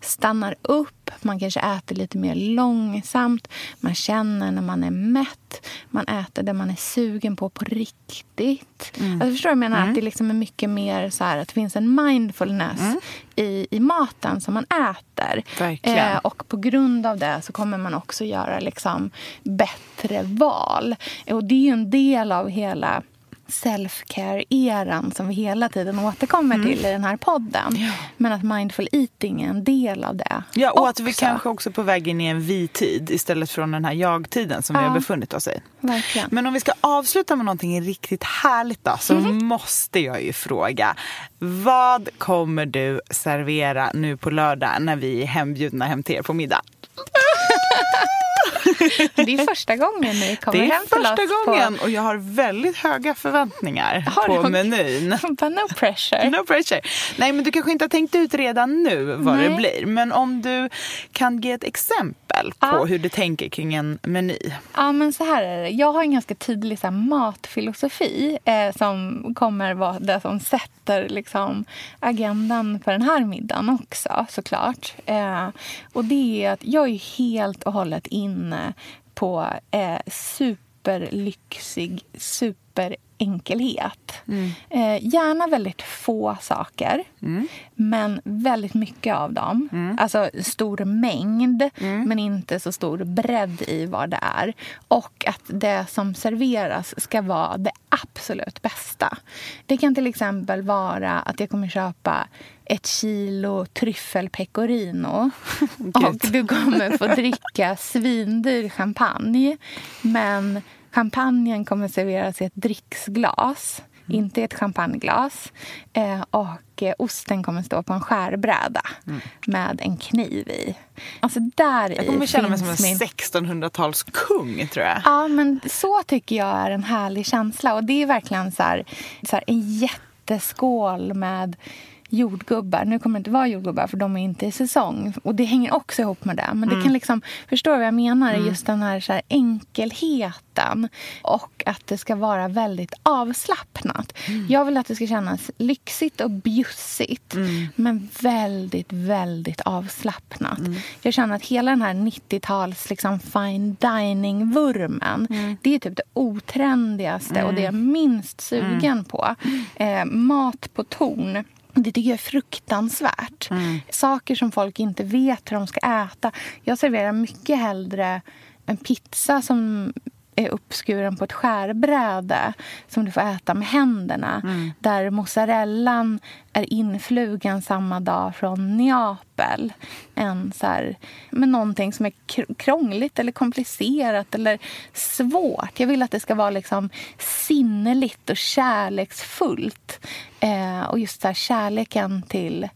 Speaker 4: stannar upp. Man kanske äter lite mer långsamt. Man känner när man är mätt. Man äter det man är sugen på på riktigt. Mm. Alltså, förstår du vad jag menar? Mm. Att det liksom är mycket mer så här, att det finns en mindfulness mm. i, i maten som man äter. Eh, och på grund av det så kommer man också göra liksom bättre val. Och det är en del av hela self-care-eran som vi hela tiden återkommer mm. till i den här podden. Ja. Men att mindful eating är en del av det.
Speaker 5: Ja, och också. att vi kanske också är på väg in i en vi-tid istället från den här jag-tiden som ja. vi har befunnit oss i.
Speaker 4: Verkligen.
Speaker 5: Men om vi ska avsluta med någonting riktigt härligt då, så mm. måste jag ju fråga. Vad kommer du servera nu på lördag när vi är hembjudna hem till er på middag?
Speaker 4: Det är första gången ni kommer hem
Speaker 5: till oss. Det är första gången på... och jag har väldigt höga förväntningar har på du? menyn.
Speaker 4: no pressure.
Speaker 5: No pressure. Nej, men du kanske inte har tänkt ut redan nu vad Nej. det blir. Men om du kan ge ett exempel på ja. hur du tänker kring en meny.
Speaker 4: Ja, men så här är det. Jag har en ganska tydlig så här, matfilosofi eh, som kommer vara det som sätter liksom, agendan för den här middagen också såklart. Eh, och det är att jag är helt och hållet inne på eh, superlyxig, superenkelhet. Mm. Eh, gärna väldigt få saker, mm. men väldigt mycket av dem. Mm. Alltså stor mängd, mm. men inte så stor bredd i vad det är. Och att det som serveras ska vara det absolut bästa. Det kan till exempel vara att jag kommer köpa ett kilo tryffelpecorino. och du kommer få dricka svindyr champagne. Men champagnen kommer serveras i ett dricksglas, mm. inte i ett champagneglas. Eh, och eh, osten kommer stå på en skärbräda mm. med en kniv i. Alltså där
Speaker 5: jag kommer känna mig som en min... 1600-talskung, tror jag.
Speaker 4: Ja, men så tycker jag är en härlig känsla. Och det är verkligen så här, så här en jätteskål med jordgubbar. Nu kommer det inte vara jordgubbar för de är inte i säsong. Och det hänger också ihop med det. Men mm. det kan liksom, förstå vad jag menar? Mm. Just den här, så här, enkelheten. Och att det ska vara väldigt avslappnat. Mm. Jag vill att det ska kännas lyxigt och bjussigt. Mm. Men väldigt, väldigt avslappnat. Mm. Jag känner att hela den här 90-tals liksom, fine dining-vurmen. Mm. Det är typ det otrendigaste och det jag är minst sugen på. Eh, mat på ton det tycker jag är fruktansvärt. Mm. Saker som folk inte vet hur de ska äta. Jag serverar mycket hellre en pizza som är uppskuren på ett skärbräde som du får äta med händerna. Mm. Där mozzarellan är influgen samma dag från Neapel. En så här, med någonting som är krångligt eller komplicerat eller svårt. Jag vill att det ska vara liksom sinneligt och kärleksfullt. Eh, och just så här, kärleken till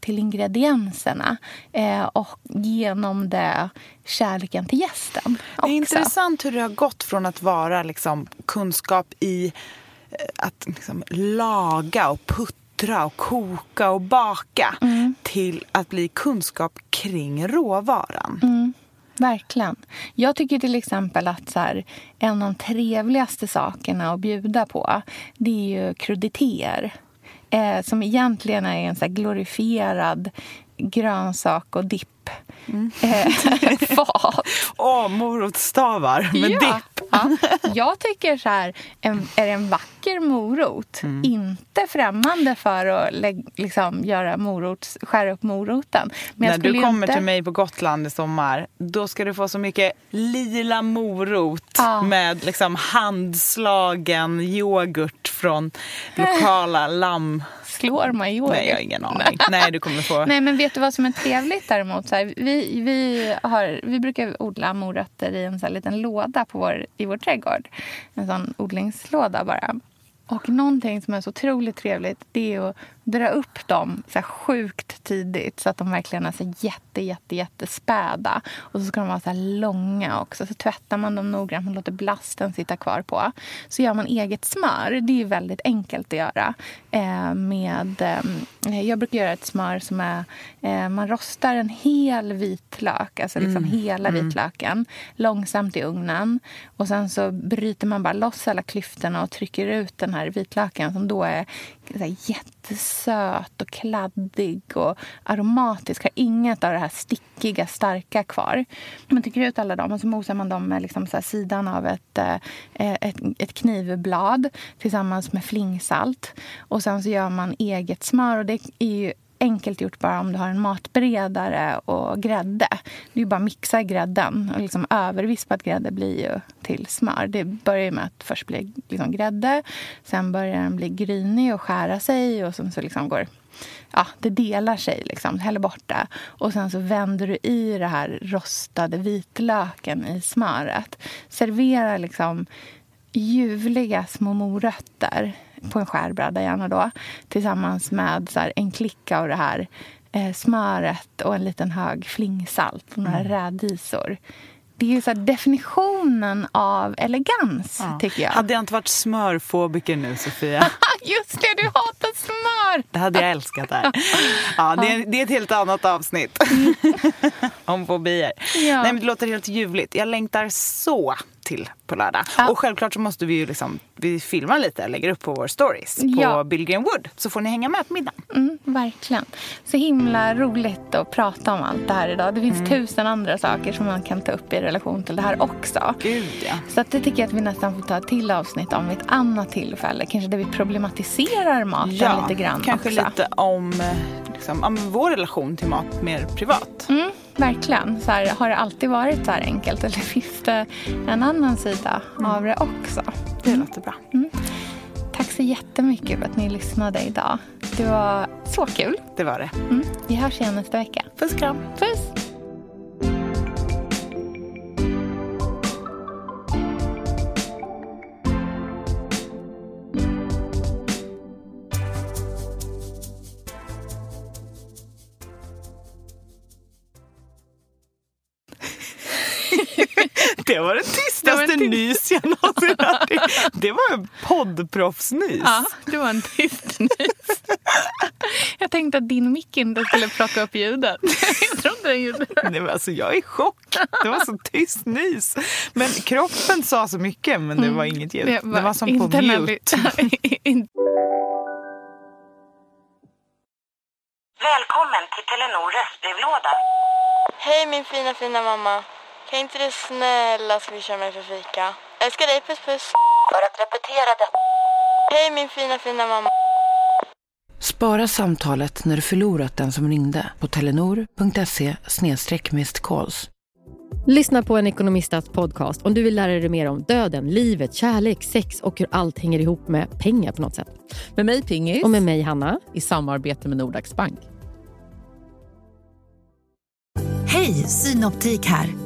Speaker 4: till ingredienserna eh, och genom det kärleken till gästen.
Speaker 5: Också. Det är intressant hur det har gått från att vara liksom, kunskap i eh, att liksom, laga och puttra och koka och baka mm. till att bli kunskap kring råvaran.
Speaker 4: Mm. Verkligen. Jag tycker till exempel att så här, en av de trevligaste sakerna att bjuda på det är ju kruditeter eh, som egentligen är en så glorifierad grönsak och dipp. Mm.
Speaker 5: Fat. Åh, oh, morotsstavar med ja. dipp.
Speaker 4: Ja. Jag tycker så här, en, är det en vacker morot, mm. inte främmande för att lägg, liksom, göra morot, skära upp moroten.
Speaker 5: Men När du kommer inte... till mig på Gotland i sommar, då ska du få så mycket lila morot ja. med liksom handslagen yoghurt från lokala lamm
Speaker 4: slår yoghurt?
Speaker 5: Nej, jag har ingen aning. Nej, du kommer få...
Speaker 4: Nej, men vet du vad som är trevligt däremot? Så här, vi, vi, har, vi brukar odla morötter i en så liten låda på vår, i vår trädgård. En sån odlingslåda bara. Och någonting som är så otroligt trevligt det är att dra upp dem så sjukt tidigt så att de verkligen är så jätte, jätte, jättespäda. Och så ska de vara så långa också. Så tvättar man dem noggrant, man låter blasten sitta kvar på. Så gör man eget smör. Det är väldigt enkelt att göra. Eh, med, eh, jag brukar göra ett smör som är... Eh, man rostar en hel vitlök, alltså liksom mm. hela mm. vitlöken, långsamt i ugnen. Och sen så bryter man bara loss alla klyftorna och trycker ut den här vitlöken som då är jättesöt och kladdig och aromatisk. Har inget av det här stickiga, starka kvar. Man trycker ut alla dem och så mosar man dem med liksom så sidan av ett, eh, eh, ett, ett knivblad tillsammans med flingsalt. Och sen så gör man eget smör. Och det är ju enkelt gjort bara om du har en matberedare och grädde. Det är bara att mixa grädden. Och liksom övervispad grädde blir ju till smör. Det börjar med att först blir liksom grädde. Sen börjar den bli grynig och skära sig. Och sen så liksom går ja, det delar sig. Liksom. Häller bort det. Och sen så vänder du i det här rostade vitlöken i smöret. Servera liksom ljuvliga små morötter på en skärbräda gärna då. Tillsammans med så här, en klick av det här eh, smöret och en liten hög flingsalt och några mm. rädisor. Det är så definitionen av elegans, ja. tycker jag.
Speaker 5: Hade jag inte varit smörfobiker nu, Sofia?
Speaker 4: Just det, du hatar smör!
Speaker 5: Det hade jag älskat. Här. Ja, det, är, det är ett helt annat avsnitt. Om fobier. Ja. Nej, men det låter helt ljuvligt. Jag längtar så till på lördag. Ja. Och självklart så måste vi ju liksom, vi filmar lite och lägger upp på vår stories på ja. Billgren Wood. Så får ni hänga med på middagen.
Speaker 4: Mm, verkligen. Så himla roligt att prata om allt det här idag. Det finns mm. tusen andra saker som man kan ta upp i relation till det här också.
Speaker 5: Gud ja.
Speaker 4: Så att det tycker jag att vi nästan får ta ett till avsnitt om vid ett annat tillfälle. Kanske där vi problematiserar maten ja, lite grann
Speaker 5: kanske
Speaker 4: också.
Speaker 5: lite om, eh, liksom, om vår relation till mat mer privat.
Speaker 4: Mm. Verkligen. Så här, har det alltid varit så här enkelt eller finns det en annan sida mm. av det också?
Speaker 5: Det låter bra. Mm.
Speaker 4: Tack så jättemycket för att ni lyssnade idag. Det var så kul.
Speaker 5: Det var det.
Speaker 4: Mm. Vi hörs igen nästa vecka.
Speaker 5: Puss kram.
Speaker 4: Puss.
Speaker 5: Det var den tystaste det nys jag någonsin hört. Det var en poddproffsnys.
Speaker 4: Ja, det var en tyst nys. Jag tänkte att din mick inte skulle plocka upp ljudet. Jag trodde den gjorde det.
Speaker 5: Nej, men alltså, jag är i chock. Det var så tyst nys. Men kroppen sa så mycket, men det var mm. inget ljud. Det var, det var som på mute.
Speaker 9: Välkommen till Telenor röstbrevlåda.
Speaker 10: Hej min fina fina mamma. Kan inte du snälla swisha mig för fika? Älskar dig, puss puss.
Speaker 9: För att repetera detta.
Speaker 10: Hej min fina fina mamma.
Speaker 11: Spara samtalet när du förlorat den som ringde på telenor.se calls.
Speaker 12: Lyssna på en ekonomistats podcast om du vill lära dig mer om döden, livet, kärlek, sex och hur allt hänger ihop med pengar på något sätt.
Speaker 13: Med mig Pingis.
Speaker 12: Och med mig Hanna.
Speaker 13: I samarbete med Nordax Bank.
Speaker 1: Hej, Synoptik här.